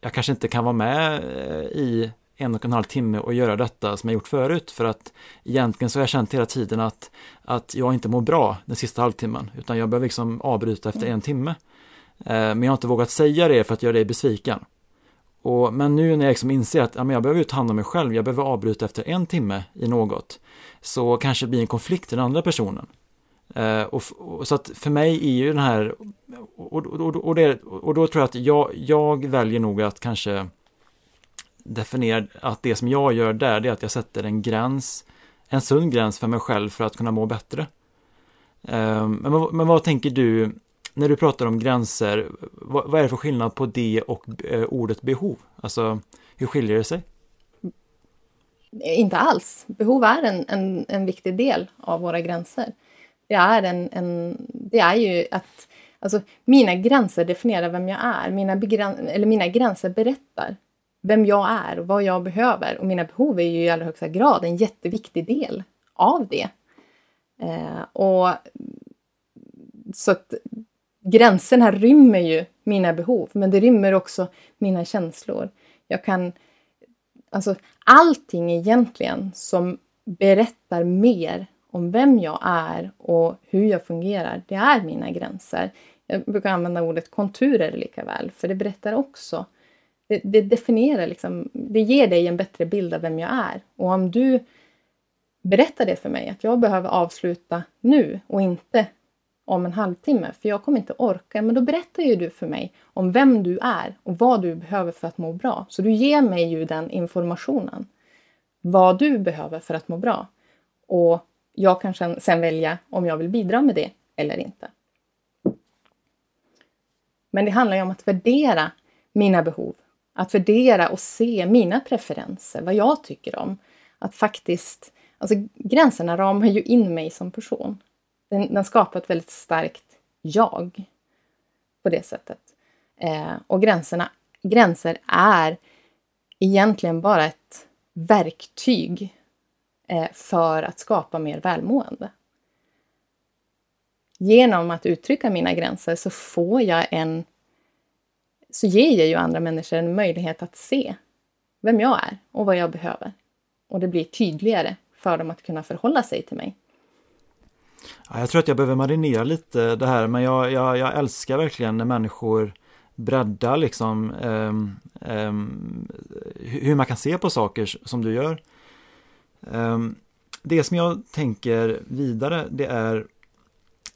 jag kanske inte kan vara med eh, i en och en halv timme och göra detta som jag gjort förut. För att egentligen så har jag känt hela tiden att, att jag inte mår bra den sista halvtimmen. Utan jag behöver liksom avbryta efter en timme. Eh, men jag har inte vågat säga det för att göra dig besviken. Och, men nu när jag liksom inser att ja, men jag behöver ta hand om mig själv, jag behöver avbryta efter en timme i något, så kanske det blir en konflikt i den andra personen. Eh, och, och, så att för mig är ju den här, och, och, och, det, och då tror jag att jag, jag väljer nog att kanske definiera att det som jag gör där, det är att jag sätter en gräns, en sund gräns för mig själv för att kunna må bättre. Eh, men, men vad tänker du när du pratar om gränser, vad, vad är det för skillnad på det och eh, ordet behov? Alltså, hur skiljer det sig? Inte alls. Behov är en, en, en viktig del av våra gränser. Det är, en, en, det är ju att alltså, mina gränser definierar vem jag är. Mina, begräns, eller mina gränser berättar vem jag är och vad jag behöver. Och mina behov är ju i allra högsta grad en jätteviktig del av det. Eh, och så att gränserna rymmer ju mina behov, men det rymmer också mina känslor. Jag kan... Alltså, allting egentligen som berättar mer om vem jag är och hur jag fungerar, det är mina gränser. Jag brukar använda ordet konturer lika väl, för det berättar också. Det, det definierar liksom, det ger dig en bättre bild av vem jag är. Och om du berättar det för mig, att jag behöver avsluta nu och inte om en halvtimme, för jag kommer inte orka. Men då berättar ju du för mig om vem du är och vad du behöver för att må bra. Så du ger mig ju den informationen. Vad du behöver för att må bra. Och jag kan sen välja om jag vill bidra med det eller inte. Men det handlar ju om att värdera mina behov. Att värdera och se mina preferenser, vad jag tycker om. Att faktiskt, alltså gränserna ramar ju in mig som person. Den, den skapar ett väldigt starkt jag på det sättet. Eh, och gränserna, gränser är egentligen bara ett verktyg eh, för att skapa mer välmående. Genom att uttrycka mina gränser så får jag en... Så ger jag ju andra människor en möjlighet att se vem jag är och vad jag behöver. och det blir tydligare för dem att kunna förhålla sig till mig. Ja, jag tror att jag behöver marinera lite det här, men jag, jag, jag älskar verkligen när människor breddar liksom um, um, hur man kan se på saker som du gör. Um, det som jag tänker vidare, det är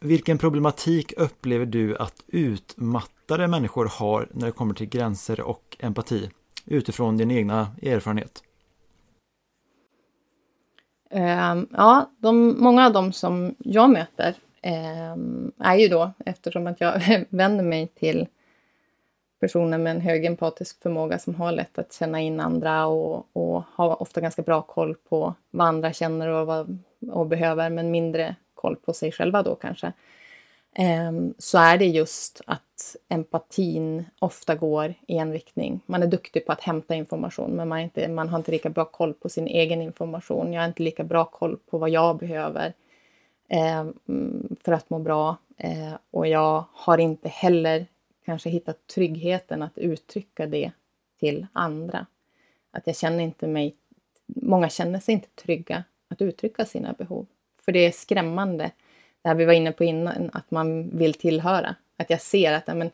vilken problematik upplever du att utmattade människor har när det kommer till gränser och empati utifrån din egna erfarenhet? Ehm, ja, de, många av dem som jag möter ehm, är ju då, eftersom att jag *laughs* vänder mig till personer med en hög empatisk förmåga som har lätt att känna in andra och, och har ofta ganska bra koll på vad andra känner och, vad, och behöver, men mindre koll på sig själva då kanske. Ehm, så är det just att empatin ofta går i en riktning. Man är duktig på att hämta information, men man, inte, man har inte lika bra koll på sin egen information. Jag har inte lika bra koll på vad jag behöver eh, för att må bra. Eh, och jag har inte heller kanske hittat tryggheten att uttrycka det till andra. Att jag känner inte mig... Många känner sig inte trygga att uttrycka sina behov. För det är skrämmande det här vi var inne på innan, att man vill tillhöra. Att jag ser att, men,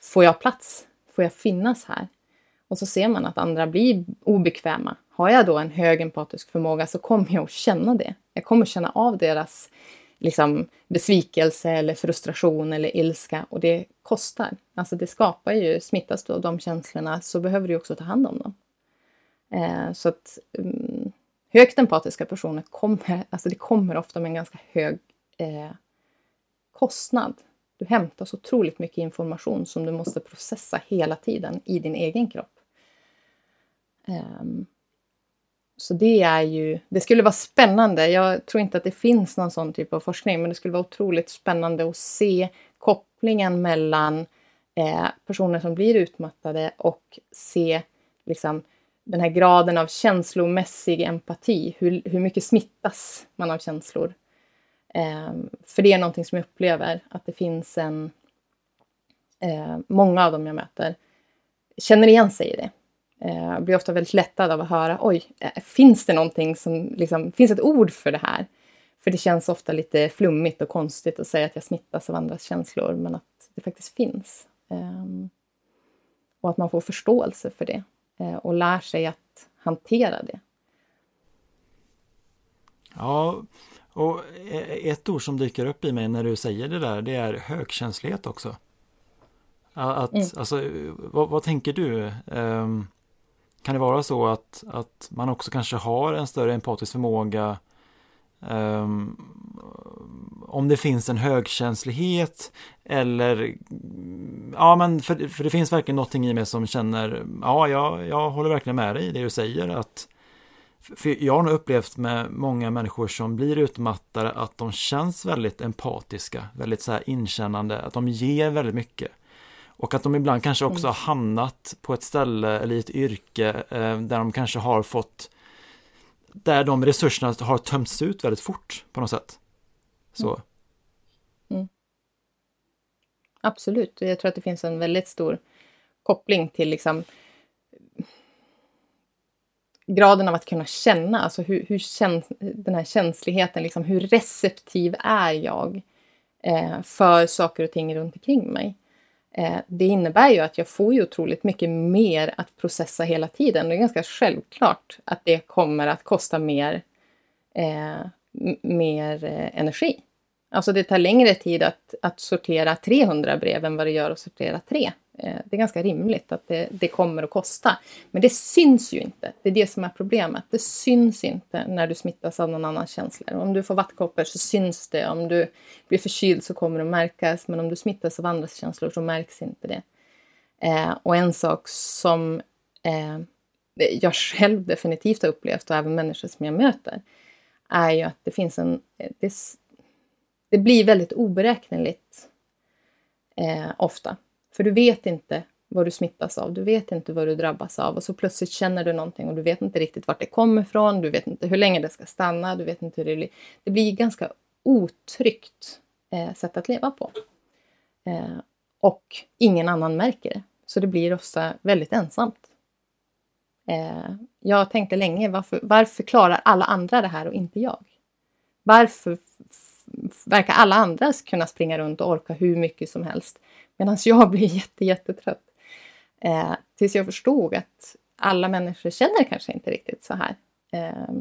får jag plats? Får jag finnas här? Och så ser man att andra blir obekväma. Har jag då en hög empatisk förmåga så kommer jag att känna det. Jag kommer att känna av deras liksom, besvikelse eller frustration eller ilska och det kostar. Alltså det skapar ju, smittas du av de känslorna så behöver du också ta hand om dem. Eh, så att um, högt empatiska personer kommer, alltså det kommer ofta med en ganska hög eh, kostnad. Du hämtar så otroligt mycket information som du måste processa hela tiden i din egen kropp. Um, så det är ju, det skulle vara spännande. Jag tror inte att det finns någon sån typ av forskning, men det skulle vara otroligt spännande att se kopplingen mellan eh, personer som blir utmattade och se liksom, den här graden av känslomässig empati. Hur, hur mycket smittas man av känslor? Ehm, för det är någonting som jag upplever att det finns en... Eh, många av dem jag möter känner igen sig i det. Jag blir ofta väldigt lättad av att höra, oj, eh, finns det någonting som, liksom, finns ett ord för det här? För det känns ofta lite flummigt och konstigt att säga att jag smittas av andras känslor, men att det faktiskt finns. Ehm, och att man får förståelse för det och lär sig att hantera det. Ja, och ett ord som dyker upp i mig när du säger det där, det är högkänslighet också. Att, mm. alltså, vad, vad, tänker du? Um, kan det vara så att, att man också kanske har en större empatisk förmåga um, om det finns en högkänslighet eller ja men för, för det finns verkligen någonting i mig som känner ja jag, jag håller verkligen med dig i det du säger att för jag har nog upplevt med många människor som blir utmattade att de känns väldigt empatiska, väldigt så här inkännande, att de ger väldigt mycket. Och att de ibland kanske också har hamnat på ett ställe eller i ett yrke eh, där de kanske har fått där de resurserna har tömts ut väldigt fort på något sätt. Så. Mm. Mm. Absolut, jag tror att det finns en väldigt stor koppling till liksom graden av att kunna känna, alltså hur, hur käns den här känsligheten, liksom, hur receptiv är jag eh, för saker och ting runt omkring mig? Eh, det innebär ju att jag får ju otroligt mycket mer att processa hela tiden. Det är ganska självklart att det kommer att kosta mer, eh, mer eh, energi. Alltså det tar längre tid att, att sortera 300 brev än vad det gör att sortera 3. Eh, det är ganska rimligt att det, det, kommer att kosta. Men det syns ju inte. Det är det som är problemet. Det syns inte när du smittas av någon annans känslor. Om du får vattkoppor så syns det. Om du blir förkyld så kommer det att märkas. Men om du smittas av andras känslor så märks inte det. Eh, och en sak som eh, jag själv definitivt har upplevt och även människor som jag möter är ju att det finns en... Det, det blir väldigt oberäkneligt eh, ofta. För du vet inte vad du smittas av, du vet inte vad du drabbas av och så plötsligt känner du någonting och du vet inte riktigt vart det kommer ifrån, du vet inte hur länge det ska stanna, du vet inte hur det blir. Det blir ganska otryggt eh, sätt att leva på. Eh, och ingen annan märker det. Så det blir ofta väldigt ensamt. Eh, jag tänkte länge, varför, varför klarar alla andra det här och inte jag? Varför verkar alla andra kunna springa runt och orka hur mycket som helst medan jag blir jätte, jättetrött? Eh, tills jag förstod att alla människor känner kanske inte riktigt så här. Eh,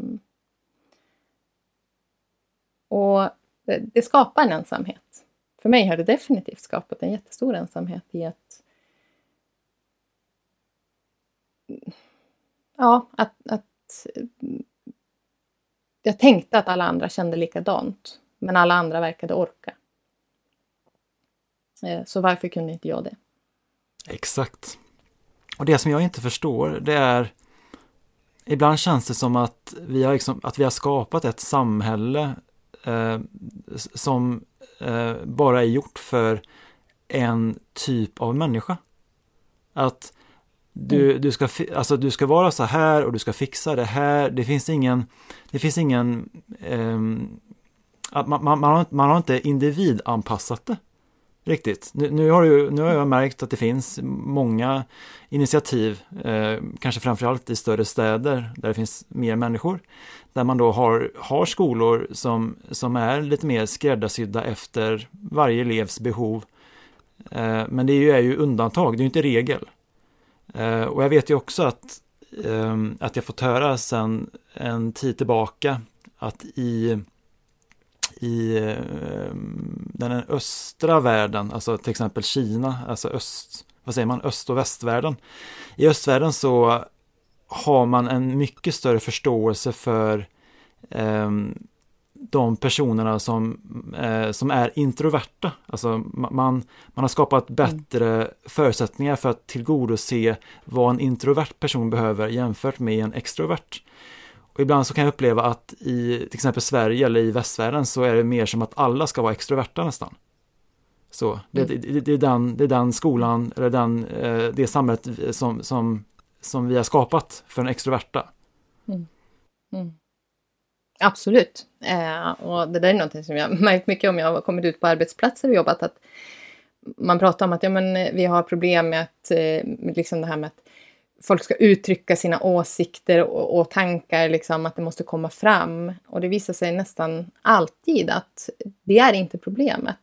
och det, det skapar en ensamhet. För mig har det definitivt skapat en jättestor ensamhet i att ja, att, att jag tänkte att alla andra kände likadant, men alla andra verkade orka. Eh, så varför kunde inte jag det? Exakt. Och det som jag inte förstår, det är Ibland känns det som att vi har, liksom, att vi har skapat ett samhälle eh, som eh, bara är gjort för en typ av människa. Att du, mm. du, ska, alltså, du ska vara så här och du ska fixa det här. Det finns ingen, det finns ingen, um, man, man, man, har, man har inte individanpassat det riktigt. Nu, nu, har du, nu har jag märkt att det finns många initiativ, eh, kanske framförallt i större städer där det finns mer människor, där man då har, har skolor som, som är lite mer skräddarsydda efter varje elevs behov. Eh, men det är ju, är ju undantag, det är ju inte regel. Eh, och jag vet ju också att, eh, att jag fått höra sedan en tid tillbaka att i, i ehm, den östra världen, alltså till exempel Kina, alltså öst, vad säger man, öst och västvärlden. I östvärlden så har man en mycket större förståelse för um, de personerna som, eh, som är introverta. Alltså man, man har skapat mm. bättre mm. förutsättningar för att tillgodose vad en introvert person behöver jämfört med en extrovert. Och ibland så kan jag uppleva att i till exempel Sverige eller i västvärlden så är det mer som att alla ska vara extroverta nästan. Så det, mm. det, det, är, den, det är den skolan, eller den, eh, det samhället som, som, som vi har skapat för den extroverta. Mm. Mm. Absolut. Eh, och det där är något som jag märkt mycket om jag har kommit ut på arbetsplatser och jobbat. Att man pratar om att ja, men vi har problem med att, eh, liksom det här med att folk ska uttrycka sina åsikter och, och, tankar, liksom, att det måste komma fram. Och det visar sig nästan alltid att det är inte problemet.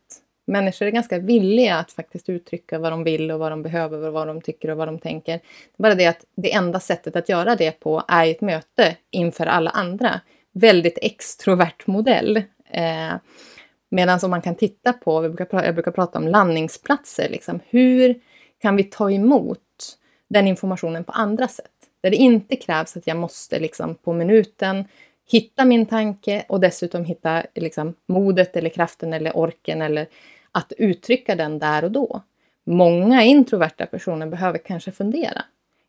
Människor är ganska villiga att faktiskt uttrycka vad de vill och vad de behöver och vad de tycker och vad de tänker. Det är bara det att det enda sättet att göra det på är ett möte inför alla andra väldigt extrovert modell. Eh, Medan om man kan titta på, vi brukar, jag brukar prata om landningsplatser, liksom, hur kan vi ta emot den informationen på andra sätt? Där det inte krävs att jag måste liksom, på minuten hitta min tanke och dessutom hitta liksom, modet eller kraften eller orken eller att uttrycka den där och då. Många introverta personer behöver kanske fundera.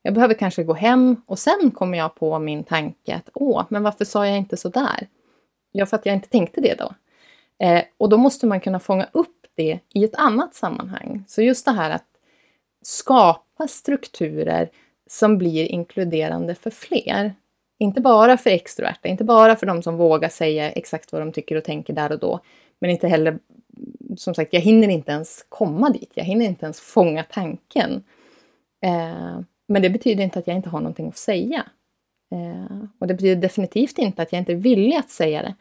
Jag behöver kanske gå hem och sen kommer jag på min tanke att åh, men varför sa jag inte så där? Ja, för att jag inte tänkte det då. Eh, och då måste man kunna fånga upp det i ett annat sammanhang. Så just det här att skapa strukturer som blir inkluderande för fler. Inte bara för extroverta, inte bara för de som vågar säga exakt vad de tycker och tänker där och då. Men inte heller, som sagt, jag hinner inte ens komma dit. Jag hinner inte ens fånga tanken. Eh, men det betyder inte att jag inte har någonting att säga. Eh, och det betyder definitivt inte att jag inte är villig att säga det.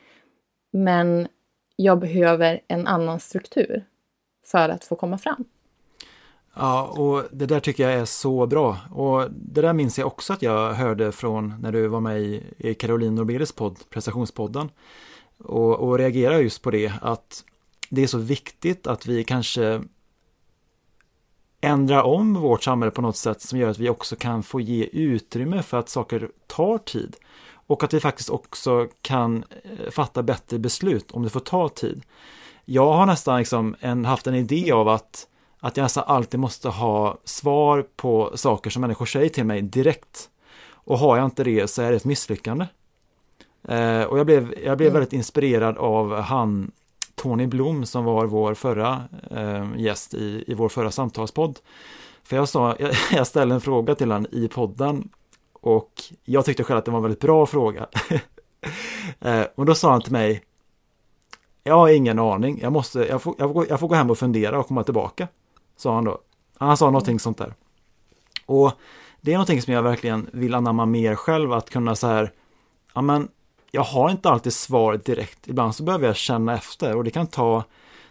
Men jag behöver en annan struktur för att få komma fram. Ja, och det där tycker jag är så bra. Och det där minns jag också att jag hörde från när du var med i Caroline Norberes podd, prestationspodden. Och, och reagerar just på det, att det är så viktigt att vi kanske ändrar om vårt samhälle på något sätt som gör att vi också kan få ge utrymme för att saker tar tid. Och att vi faktiskt också kan eh, fatta bättre beslut om det får ta tid. Jag har nästan liksom en, haft en idé av att, att jag nästan alltid måste ha svar på saker som människor säger till mig direkt. Och har jag inte det så är det ett misslyckande. Eh, och jag blev, jag blev mm. väldigt inspirerad av han Tony Blom som var vår förra eh, gäst i, i vår förra samtalspodd. För jag, sa, jag, *laughs* jag ställde en fråga till honom i podden och jag tyckte själv att det var en väldigt bra fråga. *laughs* eh, och då sa han till mig Jag har ingen aning, jag, måste, jag, får, jag, får, jag får gå hem och fundera och komma tillbaka. Sa han då. Han sa någonting sånt där. Och det är någonting som jag verkligen vill anamma mer själv, att kunna så här, ja men jag har inte alltid svar direkt. Ibland så behöver jag känna efter och det kan ta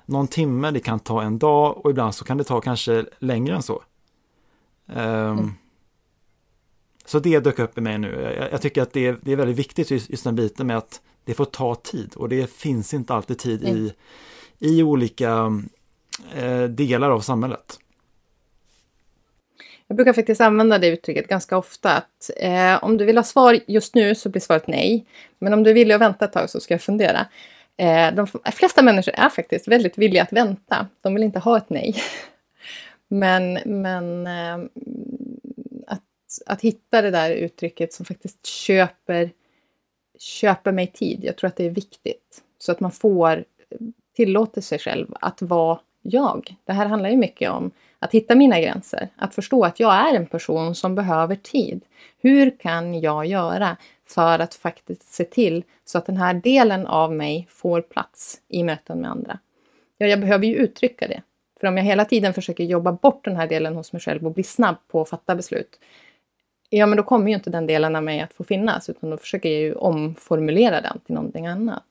någon timme, det kan ta en dag och ibland så kan det ta kanske längre än så. Um, mm. Så det dök upp i mig nu. Jag, jag tycker att det är, det är väldigt viktigt just, just den biten med att det får ta tid och det finns inte alltid tid mm. i, i olika Eh, delar av samhället. Jag brukar faktiskt använda det uttrycket ganska ofta att eh, om du vill ha svar just nu så blir svaret nej. Men om du vill att vänta ett tag så ska jag fundera. Eh, de flesta människor är faktiskt väldigt villiga att vänta. De vill inte ha ett nej. *laughs* men men eh, att, att hitta det där uttrycket som faktiskt köper, köper mig tid. Jag tror att det är viktigt. Så att man får tillåta sig själv att vara jag. Det här handlar ju mycket om att hitta mina gränser, att förstå att jag är en person som behöver tid. Hur kan jag göra för att faktiskt se till så att den här delen av mig får plats i möten med andra? Ja, jag behöver ju uttrycka det. För om jag hela tiden försöker jobba bort den här delen hos mig själv och bli snabb på att fatta beslut, ja, men då kommer ju inte den delen av mig att få finnas, utan då försöker jag ju omformulera den till någonting annat.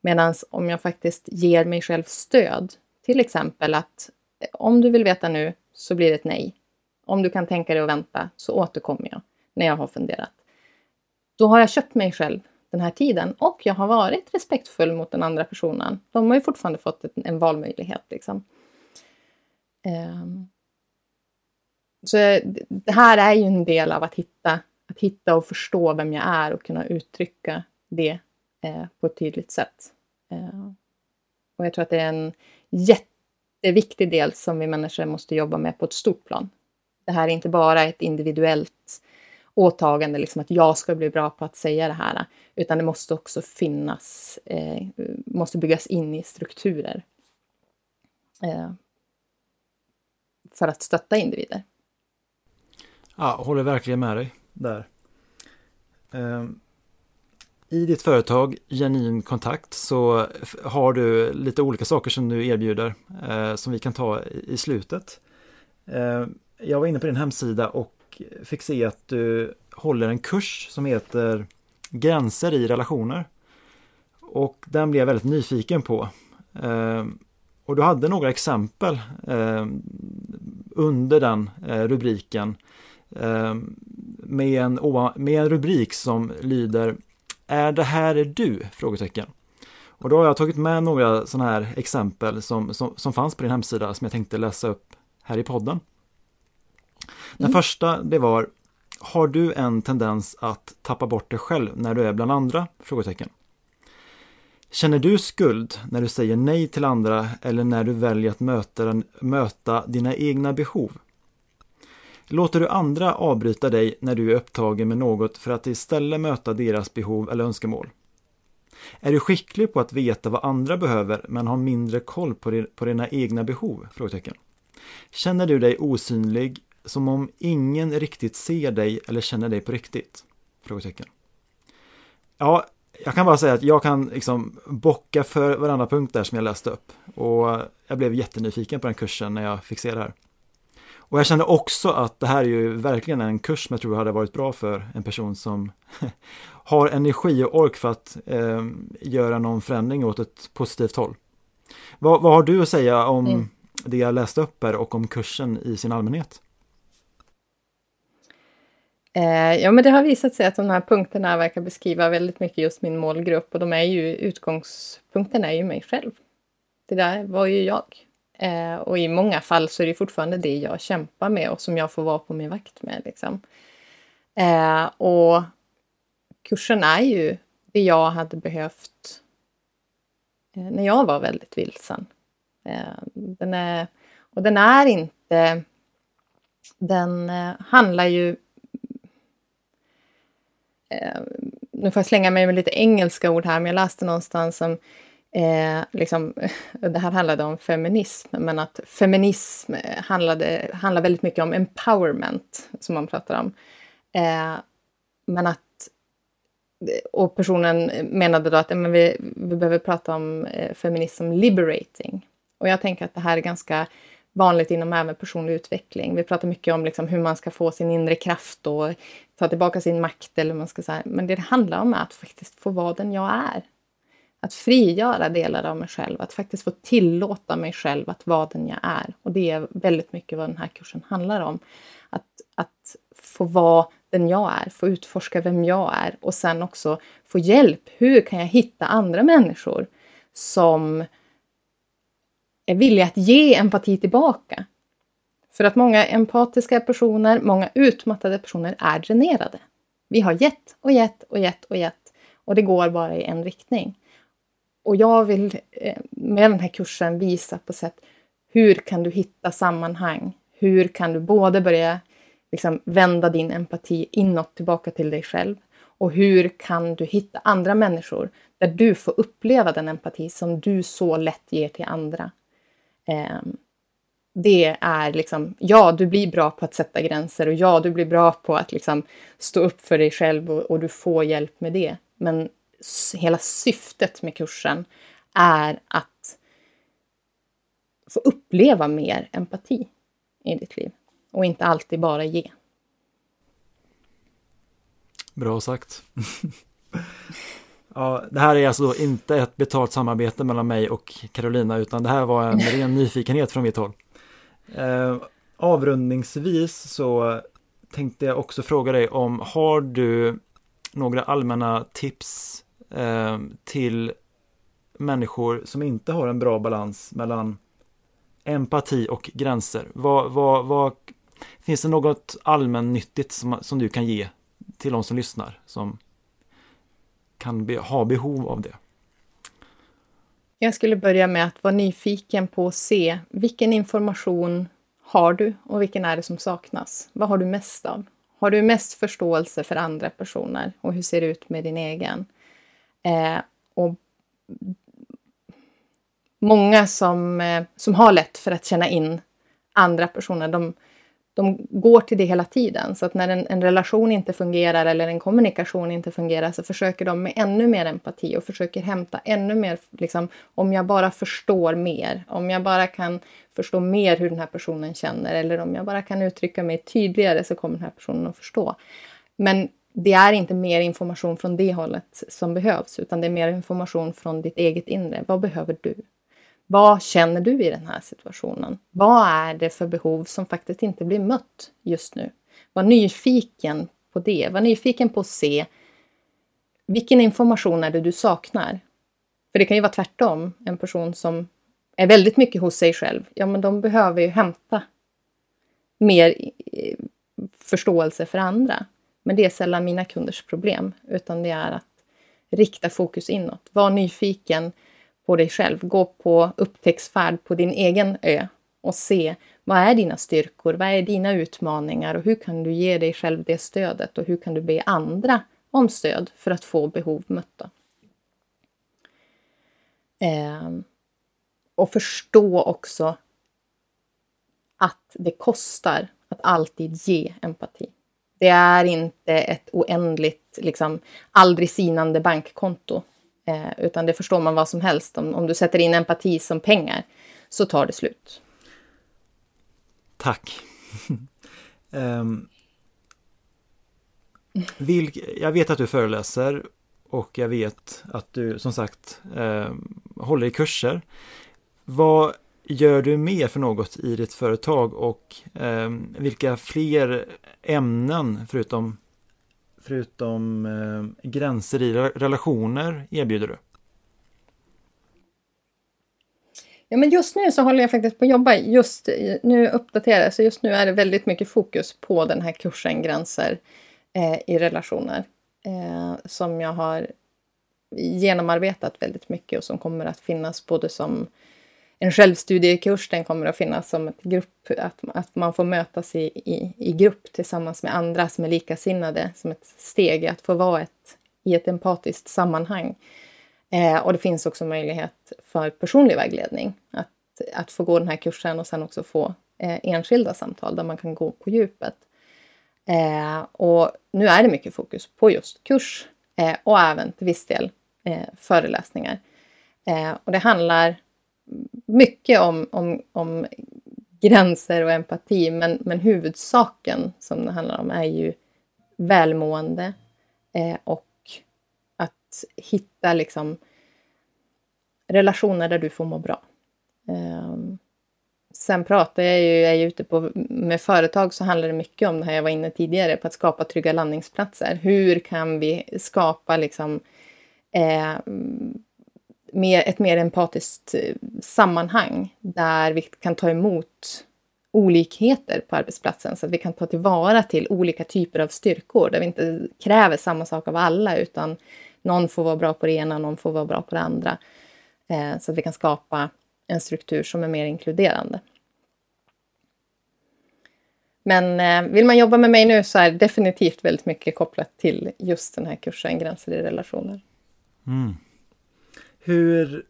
Medan om jag faktiskt ger mig själv stöd, till exempel att eh, om du vill veta nu så blir det ett nej. Om du kan tänka dig att vänta så återkommer jag när jag har funderat. Då har jag köpt mig själv den här tiden och jag har varit respektfull mot den andra personen. De har ju fortfarande fått en valmöjlighet. Liksom. Ehm. Så eh, det här är ju en del av att hitta, att hitta och förstå vem jag är och kunna uttrycka det eh, på ett tydligt sätt. Ehm. Och jag tror att det är en jätteviktig del som vi människor måste jobba med på ett stort plan. Det här är inte bara ett individuellt åtagande, liksom att jag ska bli bra på att säga det här, utan det måste också finnas, eh, måste byggas in i strukturer eh, för att stötta individer. Ja, håller verkligen med dig där. Um i ditt företag Genuin Kontakt så har du lite olika saker som du erbjuder eh, som vi kan ta i slutet. Eh, jag var inne på din hemsida och fick se att du håller en kurs som heter Gränser i relationer. Och den blev jag väldigt nyfiken på. Eh, och du hade några exempel eh, under den eh, rubriken eh, med en, med en rubrik som lyder är det här är du? Frågetecken. Och då har jag tagit med några sådana här exempel som, som, som fanns på din hemsida som jag tänkte läsa upp här i podden. Den mm. första det var Har du en tendens att tappa bort dig själv när du är bland andra? Frågetecken. Känner du skuld när du säger nej till andra eller när du väljer att möta, möta dina egna behov? Låter du andra avbryta dig när du är upptagen med något för att istället möta deras behov eller önskemål? Är du skicklig på att veta vad andra behöver men har mindre koll på, på dina egna behov? Frågetecken. Känner du dig osynlig, som om ingen riktigt ser dig eller känner dig på riktigt? Frågetecken. Ja, jag kan bara säga att jag kan liksom bocka för varandra punkt där som jag läste upp. Och jag blev jättenyfiken på den kursen när jag fick se det här. Och jag kände också att det här är ju verkligen en kurs som jag tror hade varit bra för en person som *laughs* har energi och ork för att eh, göra någon förändring åt ett positivt håll. Vad, vad har du att säga om mm. det jag läste upp här och om kursen i sin allmänhet? Eh, ja, men det har visat sig att de här punkterna verkar beskriva väldigt mycket just min målgrupp och de är ju utgångspunkten är ju mig själv. Det där var ju jag. Eh, och i många fall så är det fortfarande det jag kämpar med och som jag får vara på min vakt med. Liksom. Eh, och kursen är ju det jag hade behövt eh, när jag var väldigt vilsen. Eh, den är, och den är inte... Den eh, handlar ju... Eh, nu får jag slänga mig med lite engelska ord här, men jag läste någonstans som Eh, liksom, *laughs* det här handlade om feminism, men att feminism eh, handlade, handlar väldigt mycket om empowerment, som man pratar om. Eh, men att eh, och personen menade då att eh, men vi, vi behöver prata om eh, feminism liberating. Och jag tänker att det här är ganska vanligt inom även personlig utveckling. Vi pratar mycket om liksom hur man ska få sin inre kraft och ta tillbaka sin makt. Eller man ska säga. Men det det handlar om är att faktiskt få vara den jag är. Att frigöra delar av mig själv, att faktiskt få tillåta mig själv att vara den jag är. Och det är väldigt mycket vad den här kursen handlar om. Att, att få vara den jag är, få utforska vem jag är och sen också få hjälp. Hur kan jag hitta andra människor som är villiga att ge empati tillbaka? För att många empatiska personer, många utmattade personer är dränerade. Vi har gett och gett och gett och gett och det går bara i en riktning. Och jag vill eh, med den här kursen visa på sätt hur kan du hitta sammanhang? Hur kan du både börja liksom vända din empati inåt tillbaka till dig själv och hur kan du hitta andra människor där du får uppleva den empati som du så lätt ger till andra. Ehm, det är liksom, ja, du blir bra på att sätta gränser och ja, du blir bra på att liksom stå upp för dig själv och, och du får hjälp med det. Men hela syftet med kursen är att få uppleva mer empati i ditt liv och inte alltid bara ge. Bra sagt. *laughs* ja, det här är alltså inte ett betalt samarbete mellan mig och Carolina utan det här var en *laughs* ren nyfikenhet från mitt håll. Eh, avrundningsvis så tänkte jag också fråga dig om har du några allmänna tips eh, till människor som inte har en bra balans mellan empati och gränser. Vad, vad, vad, finns det något allmännyttigt som, som du kan ge till de som lyssnar som kan be, ha behov av det? Jag skulle börja med att vara nyfiken på att se vilken information har du och vilken är det som saknas? Vad har du mest av? Har du mest förståelse för andra personer och hur ser det ut med din egen? Eh, och många som, eh, som har lätt för att känna in andra personer, de, de går till det hela tiden. Så att när en, en, relation inte fungerar eller en kommunikation inte fungerar så försöker de med ännu mer empati och försöker hämta ännu mer, liksom, om jag bara förstår mer, om jag bara kan förstå mer hur den här personen känner eller om jag bara kan uttrycka mig tydligare så kommer den här personen att förstå. Men det är inte mer information från det hållet som behövs, utan det är mer information från ditt eget inre. Vad behöver du? Vad känner du i den här situationen? Vad är det för behov som faktiskt inte blir mött just nu? Var nyfiken på det. Var nyfiken på att se vilken information är det du saknar? För det kan ju vara tvärtom. En person som är väldigt mycket hos sig själv, ja men de behöver ju hämta mer förståelse för andra. Men det är sällan mina kunders problem, utan det är att rikta fokus inåt. Var nyfiken på dig själv. Gå på upptäcktsfärd på din egen ö och se vad är dina styrkor, vad är dina utmaningar och hur kan du ge dig själv det stödet och hur kan du be andra om stöd för att få behov mötta. Eh, och förstå också att det kostar att alltid ge empati. Det är inte ett oändligt, liksom, aldrig sinande bankkonto. Eh, utan det förstår man vad som helst. Om, om du sätter in empati som pengar så tar det slut. Tack. um, *laughs* vilk, jag vet att du föreläser och jag vet att du som sagt eh, håller i kurser. Vad gör du mer för något i ditt företag och eh, vilka fler ämnen förutom, förutom eh, gränser i relationer erbjuder du? Ja, men just nu så håller jag faktiskt på att jobba, just nu uppdaterar så just nu är det väldigt mycket fokus på den här kursen Gränser eh, i relationer. Eh, som jag har genomarbetat väldigt mycket och som kommer att finnas både som en självstudiekurs, den kommer att finnas som ett grupp, att, att man får mötas i, i, i grupp tillsammans med andra som är likasinnade, som ett steg att få vara ett, i ett empatiskt sammanhang. Eh, och det finns också möjlighet för personlig vägledning, att, att få gå den här kursen och sen också få eh, enskilda samtal där man kan gå på djupet. Eh, och nu är det mycket fokus på just kurs eh, och även till viss del eh, föreläsningar. Eh, och det handlar mycket om, om, om gränser och empati. Men, men huvudsaken som det handlar om är ju välmående eh, och att hitta liksom relationer där du får må bra. Eh, sen pratar jag ju, jag är ju ute på, med företag så handlar det mycket om det här jag var inne tidigare på att skapa trygga landningsplatser. Hur kan vi skapa liksom eh, mer, ett mer empatiskt eh, sammanhang där vi kan ta emot olikheter på arbetsplatsen så att vi kan ta tillvara till olika typer av styrkor där vi inte kräver samma sak av alla utan någon får vara bra på det ena, någon får vara bra på det andra. Eh, så att vi kan skapa en struktur som är mer inkluderande. Men eh, vill man jobba med mig nu så är det definitivt väldigt mycket kopplat till just den här kursen Gränser i relationer. Mm. Hur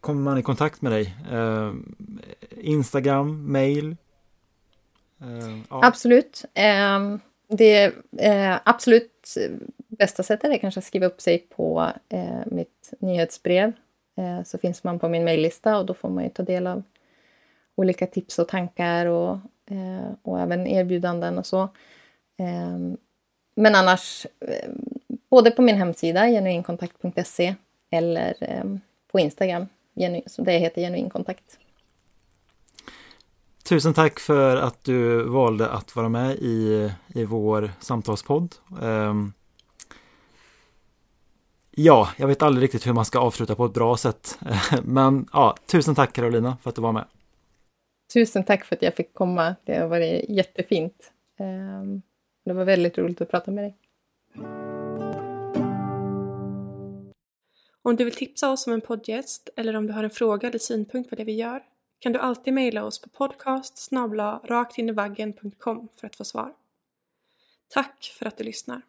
kommer man i kontakt med dig? Eh, Instagram, mail? Eh, ja. Absolut. Ehm, eh, det absolut bästa sättet är kanske att skriva upp sig på eh, mitt nyhetsbrev. Eh, så finns man på min mejllista och då får man ju ta del av olika tips och tankar och, eh, och även erbjudanden och så. Ehm, men annars, både på min hemsida genuinkontakt.se eller eh, på Instagram. Det heter Genuin kontakt. Tusen tack för att du valde att vara med i, i vår samtalspodd. Um, ja, jag vet aldrig riktigt hur man ska avsluta på ett bra sätt. *laughs* Men ja, tusen tack Carolina för att du var med. Tusen tack för att jag fick komma. Det har varit jättefint. Um, det var väldigt roligt att prata med dig. Om du vill tipsa oss om en poddgäst eller om du har en fråga eller synpunkt på det vi gör kan du alltid mejla oss på podcast raktinivaggen.com för att få svar. Tack för att du lyssnar!